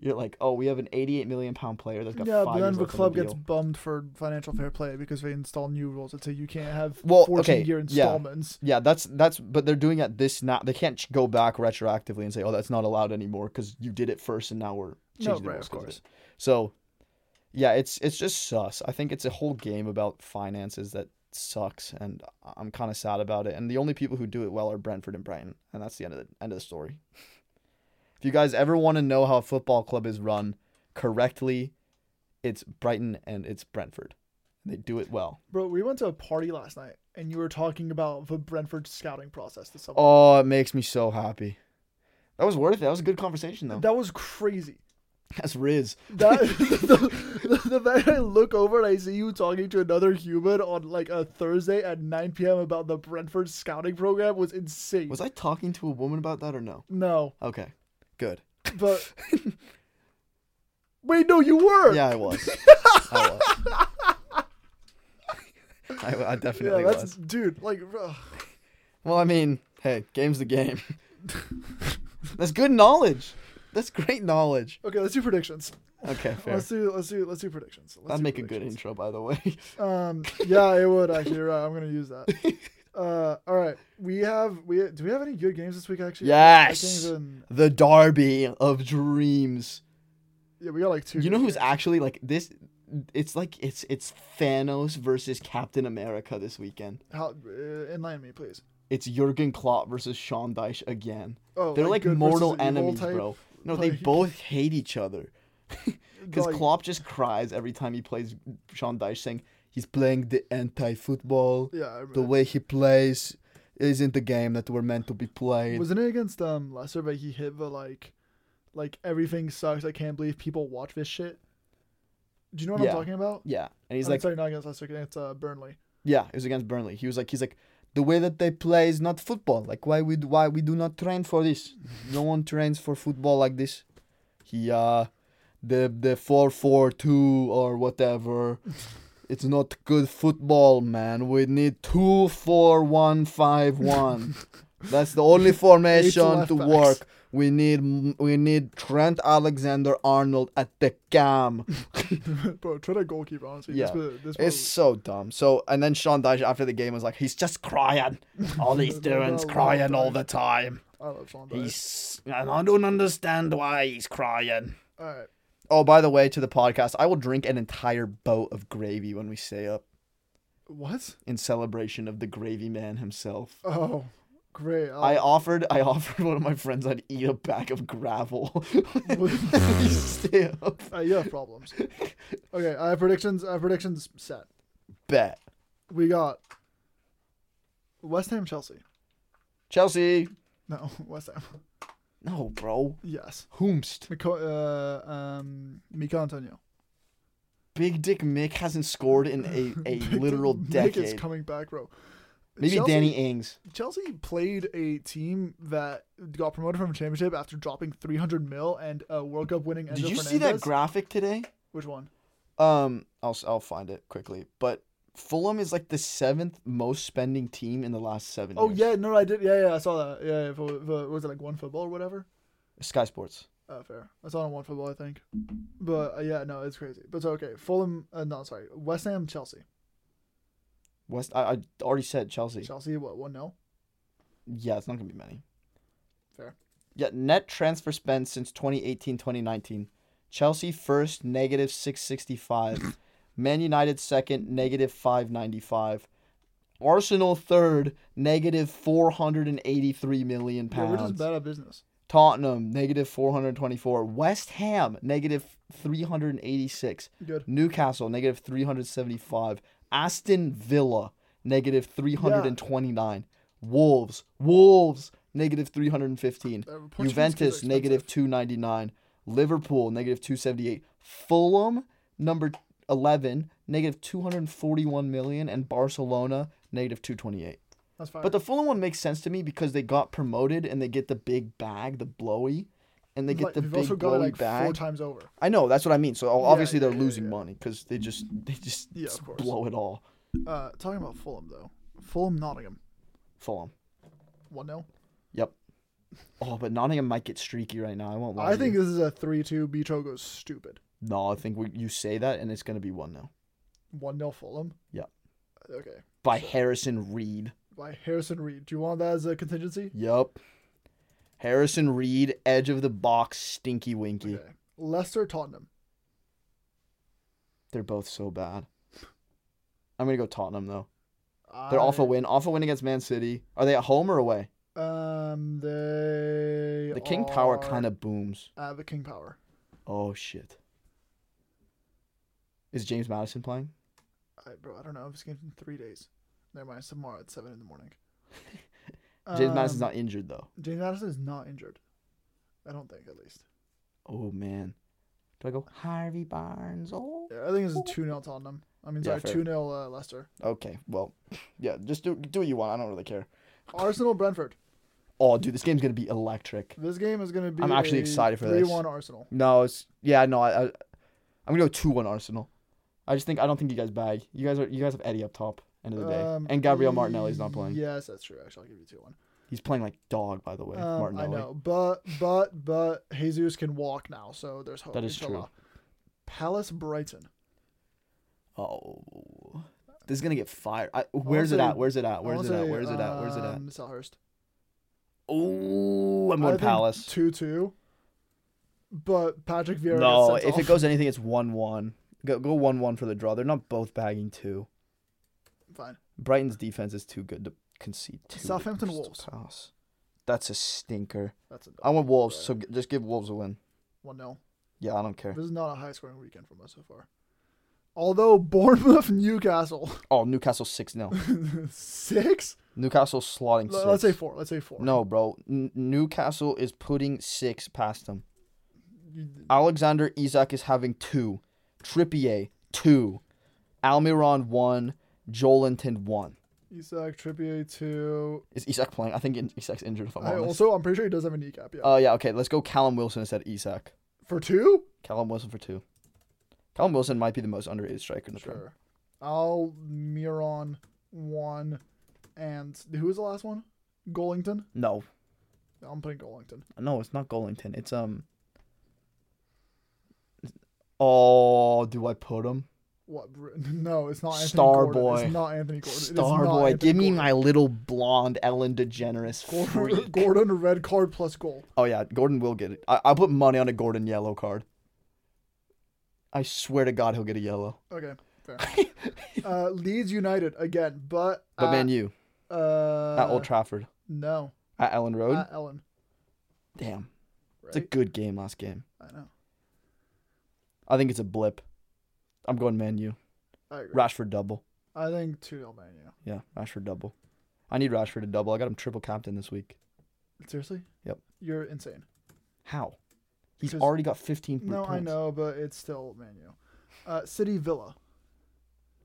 You're like, oh, we have an 88 million pound player that's got
Yeah,
five
but then the club gets bummed for financial fair play because they install new rules that say you can't have
Well,
14
okay,
year
yeah.
installments.
Yeah, that's that's but they're doing it this now. They can't go back retroactively and say, "Oh, that's not allowed anymore" because you did it first and now we're
No,
changing the rules
of course.
So, yeah, it's it's just sus. I think it's a whole game about finances that sucks, and I'm kind of sad about it. And the only people who do it well are Brentford and Brighton, and that's the end of the end of the story. If you guys ever want to know how a football club is run correctly, it's Brighton and it's Brentford. They do it well.
Bro, we went to a party last night and you were talking about the Brentford scouting process to someone.
Oh, it makes me so happy. That was worth it. That was a good conversation, though.
That was crazy.
That's Riz.
That the, the, the fact I look over and I see you talking to another human on like a Thursday at 9 p.m. about the Brentford scouting program was insane.
Was I talking to a woman about that or no?
No,
Okay, good.
but wait, no, you were.
Yeah, I was. I was. I, I
yeah,
definitely
that's
was.
dude. Like, ugh.
Well, I mean, hey, game's the game. that's good knowledge. That's great knowledge.
okay, let's do predictions.
Okay, fair.
Let's do let's do let's do predictions. Let's
That'd
do
make a good intro, by the way.
Um, yeah, it would actually. Right. I'm gonna use that. Uh, all right. We have we do we have any good games this week? Actually,
Yes!
And-
The Derby of Dreams.
yeah, we got like two.
You know who's
games.
actually like this? It's like it's it's Thanos versus Captain America this weekend.
How uh, enlighten me, please.
It's Jurgen Klopp versus Sean Dyche again.
Oh,
They're like,
good
mortal enemies, bro. No, they both hate each other. Because
Like,
Klopp just cries every time he plays Sean Dyche, saying he's playing the anti-football.
Yeah, I remember
The way he plays isn't the game that we're meant to be played.
Wasn't it against um Leicester? But he hit the like, like everything sucks. I can't believe people watch this shit. Do you know what
Yeah.
I'm talking about?
yeah, and he's
I'm
like,
sorry, not against Leicester. Against uh, Burnley.
yeah, it was against Burnley. He was like, he's like, the way that they play is not football. Like, why we why we do not train for this? No one trains for football like this. He uh, the the four four two or whatever. It's not good football, man. We need two four one five one. That's the only formation to
backs.
work. We need we need Trent Alexander Arnold at the cam.
Bro, try to goalkeeper. Honestly,
Yeah.
This, this
It's so dumb. So and then Sean Dyche after the game was like, he's just crying. All he's doing is crying all the time.
I love Sean Dyche.
He's and I don't understand why he's crying.
All right.
Oh, by the way, to the podcast, I will drink an entire boat of gravy when we stay up
What?
in celebration of the gravy man himself.
Oh, great.
I
I'll-
offered I offered one of my friends I'd eat a bag of gravel. stay up.
Uh, you have problems. Okay, I have predictions. I have predictions set.
Bet.
We got West Ham, Chelsea.
Chelsea.
No, West Ham.
No, bro.
Yes.
Whomst.
Miko, uh, um, Mika Antonio.
Big Dick Mick hasn't scored in a, a literal
Nick is coming back, bro.
Maybe
Chelsea-
Danny Ings.
Chelsea played a team that got promoted from a championship after dropping 300 mil and a World Cup winning Enzo
Did you
Fernandez.
see that graphic today?
Which one?
Um, I'll I'll find it quickly. But Fulham is like the seventh most spending team in the last seven.
Oh
years.
yeah, no, I did. Yeah, yeah, I saw that. Yeah, yeah for, for, was it like one football or whatever?
Sky Sports.
Oh, fair. I saw it on one football, I think. But uh, yeah, no, it's crazy. But it's okay. Fulham, uh, no, sorry, West Ham, Chelsea.
West. I, I already said Chelsea.
Chelsea, what one 0
Yeah, it's not gonna be many.
Fair.
Yeah, net transfer spend since 2018-2019. Chelsea first, negative 665. Man United second, negative 595. Arsenal third, negative 483 million pounds.
Yeah, we're just bad at business.
Tottenham, negative 424. West Ham, negative 386.
Good.
Newcastle, negative 375. Aston Villa, negative 329. Wolves, Wolves, negative 315.
Uh, Portuguese kids are
Juventus, negative 299. Liverpool, negative 278. Fulham, number 11, negative 241 million. And Barcelona, negative 228.
That's fine.
But the Fulham one makes sense to me because they got promoted and they get the big bag, the blowy, and they get
Like,
the big
also got
blowy
like
bag.
four times over.
I know that's what I mean. So
Yeah,
obviously
yeah,
they're
yeah,
losing money because they just they just
Yeah, of course.
blow it all.
Uh, talking about Fulham though, Fulham Nottingham
Fulham.
one 0
Yep. Oh, but Nottingham might get streaky right now. I won't lie.
I think this is a three two. Beacho goes stupid.
No. I think we, you say that and it's gonna be one now
One 0 Fulham.
Yeah.
Okay.
by
So-
Harrison Reed.
By Harrison Reed. Do you want that as a contingency?
Yep. Harrison Reed, edge of the box, stinky winky.
Okay. Leicester Tottenham.
They're both so bad. I'm gonna go Tottenham though. They're off a
I-
win. Off a win against Man City. Are they at home or away?
Um, they.
The King Power kind of booms.
At the King Power.
Oh shit. Is James Maddison playing?
I, bro, I don't know. This game's in three days. Never mind. It's tomorrow at seven in the morning.
James Maddison's
Um,
not injured though.
James Maddison is not injured. I don't think, at least.
Oh man. Do I go Harvey Barnes? Oh.
Yeah, I think it's two 0 Tottenham. I mean,
Yeah,
sorry, two 0 uh, Leicester.
Okay. Well, yeah. Just do do what you want. I don't really care.
Arsenal Brentford.
Oh, dude, this game's gonna be electric.
This game is going to be.
I'm actually excited for this.
3-1 Arsenal.
No, it's yeah. No, I, I I'm gonna go two one Arsenal. I just think I don't think you guys bag. You guys are you guys have Eddie up top. End of the day,
Um,
and Gabriel Martinelli's not playing.
Yes, that's true. Actually, I'll give you two one.
He's playing like dog, by the way.
Um, I know, but but but Jesus can walk now, so there's hope.
That is
inshallah. Palace Brighton.
Oh, This is gonna get fired. I, where's it
say-
at? Where's it at?
I
Where's it at? Where's it at? Where's it at?
um, Selhurst.
Oh, I'm
I
going Palace.
Two two. But Patrick Vieira.
No, if it goes anything, it's one one. Go go one one for the draw. They're not both bagging two.
fine.
Brighton's defense is too good to concede two. to
Southampton Wolves.
Palace. That's a stinker.
That's a
I want Wolves, so g- just give Wolves a win.
one 0
Yeah, I don't care.
This is not a high scoring weekend from us so far. Although Bournemouth Newcastle
Oh, Newcastle six 0
six.
Newcastle slotting
L-
six.
Let's say four. Let's say four.
No, bro. N- Newcastle is putting six past them. Alexander Isak is having two. Trippier two. Almiron one. Joelinton one.
Isak Trippier two.
Is Isak playing? I think in- Isak's injured. If I'm
I
honest.
also I'm pretty sure he does have a kneecap. Yeah.
Oh yeah. Okay. Let's go. Callum Wilson instead of Isak.
For two.
Callum Wilson for two. Callum Wilson might be the most underrated striker in the Prem.
Sure. Almiron one, and who was the last one? Golington.
No,
I'm putting Golington.
no, it's not Golington. It's um. Oh, do I put him?
What? No, it's not Anthony
Star
Gordon.
boy.
It's not Anthony Gordon. It is
Star
not
boy,
Anthony
give me
Gordon.
my little blonde Ellen DeGeneres
Gordon,
freak.
Gordon red card plus goal.
Oh yeah, Gordon will get it. I, I'll put money on a Gordon yellow card. I swear to God, he'll get a yellow.
Okay, fair. uh, Leeds United again, but
But
at,
man, you
uh,
at Old Trafford
no
at Elland Road.
at Elland.
Damn,
Right?
it's a good game last game.
I know.
I think it's a blip. I'm going Man U.
I agree.
Rashford double.
I think two 0 Man U.
Yeah, Rashford double. I need Rashford to double. I got him triple captain this week.
Seriously?
Yep.
You're insane.
How? He's
'Cause-
already got 15
No,
points.
I know, but it's still Man U. Uh, City Villa.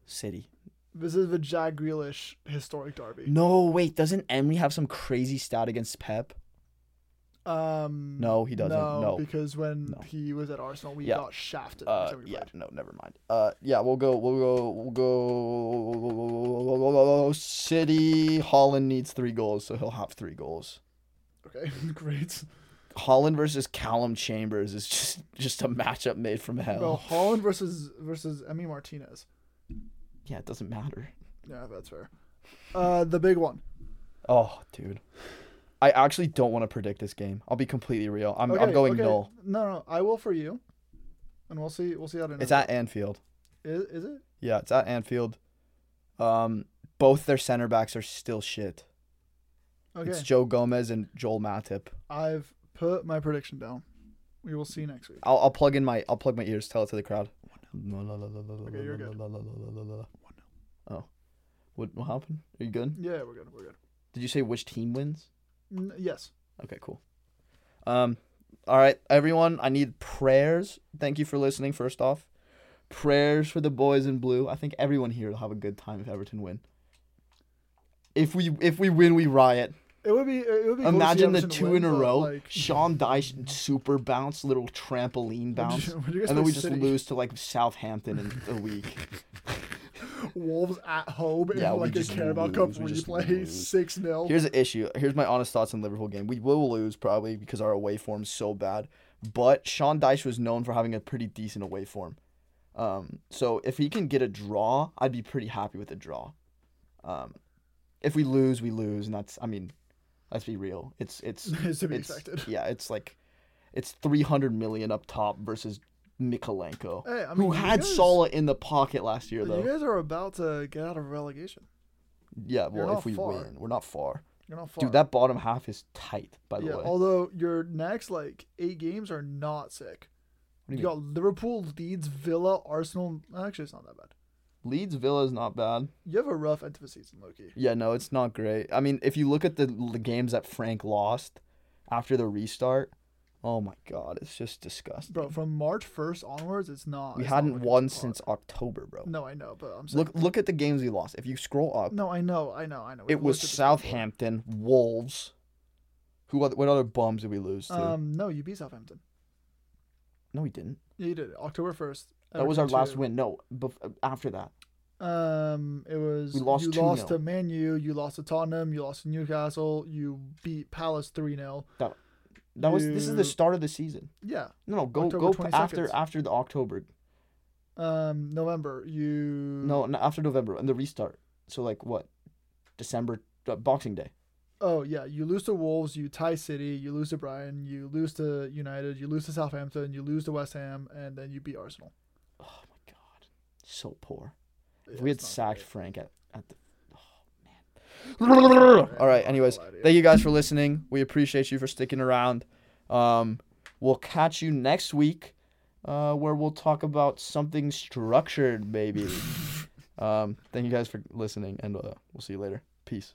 City.
This is the Jack Grealish historic derby.
No, wait. Doesn't Emery have some crazy stat against Pep?
Um,
No, he doesn't.
No,
No.
because when
No.
he was at Arsenal, we
Yeah.
got shafted.
Uh, yeah.
played.
No, never mind. Uh, yeah. We'll go. We'll go. We'll go. City. Haaland needs three goals, so he'll have three goals.
Okay, great.
Haaland versus Calum Chambers is just just a matchup made from hell.
Haaland versus versus Emi Martinez.
Yeah, it doesn't matter.
Yeah, that's fair. Uh, the big one.
Oh, dude. I actually don't want to predict this game. I'll be completely real. I'm, I'm going
okay.
null.
No, no, I will for you. And we'll see. We'll see how it
It's at Anfield.
Is, is it?
Yeah, it's at Anfield. Um, both their center backs are still shit.
Okay.
It's Joe Gomez and Joel Matip.
I've put my prediction down. We will see next week.
I'll, I'll plug in my I'll plug my ears. Tell it to the crowd.
Okay, you're good.
Oh, what what happened? Are you good?
Yeah, we're good. We're good.
Did you say which team wins?
N- yes.
Okay, cool. Um, all right, everyone. I need prayers. Thank you for listening. First off, prayers for the boys in blue. I think everyone here will have a good time if Everton win. If we if we win, we riot.
It would be. It would be. cool
Imagine the two
win,
in a row.
Like,
Sean Dyche super bounce, little trampoline
Would
bounce,
you- would you
and then we just
City?
lose to like Southampton in a week.
Wolves at home in
Yeah, we
like a Carabao Cup
lose, we just
replay, six 0
Here's the issue. Here's my honest thoughts on Liverpool game. We will lose probably because our away form's so bad. But Sean Dyche was known for having a pretty decent away form. Um, so if he can get a draw, I'd be pretty happy with a draw. Um, if we lose, we lose, and that's I mean, let's be real. It's it's
is to be
it's,
expected.
Yeah, it's like it's three hundred million up top versus Mykolenko,
Hey, I mean,
who had
guys-
Salah in the pocket last year though.
You guys are about to get out of relegation.
yeah, well, if we
far.
win, we're not far.
You're not far.
Dude, that bottom half is tight. By the
yeah.
way,
Although your next like eight games are not sick. You
you
got Liverpool, Leeds, Villa, Arsenal. Actually, it's not that bad.
Leeds Villa is not bad.
You have a rough end of the season, Loki.
Yeah, no, it's not great. I mean, if you look at the, the games that Frank lost after the restart, oh my god, it's just disgusting.
Bro, from March first onwards, it's not.
we
it's
hadn't
looking
won since October, bro.
No, I know, but I'm saying.
Look look at the games we lost. If you scroll up,
No, I know, I know, I know. We've
it was. Southampton, Wolves. Who what other bums did we lose to?
Um, no, you beat Southampton.
no, we didn't.
Yeah, you did. October first.
That was our last win. No, bef- after that.
Um, it was
We lost
you
2-0.
lost to Man U, you lost to Tottenham, you lost to Newcastle, you beat Palace three 0
That was this is the start of the season.
Yeah.
No, no, go
October
go after after the October.
Um, November you
No, after November and the restart. So like what? December uh, Boxing Day.
Oh yeah, you lose to Wolves, you tie City, you lose to Brighton, you lose to United, you lose to Southampton, you lose to West Ham, and then you beat Arsenal.
Oh my god, so poor. If we had sacked
great.
Frank at at the. All right. Anyways, thank you guys for listening. We appreciate you for sticking around. Um, we'll catch you next week, uh, where we'll talk about something structured, baby. um, thank you guys for listening, and uh, we'll see you later. Peace.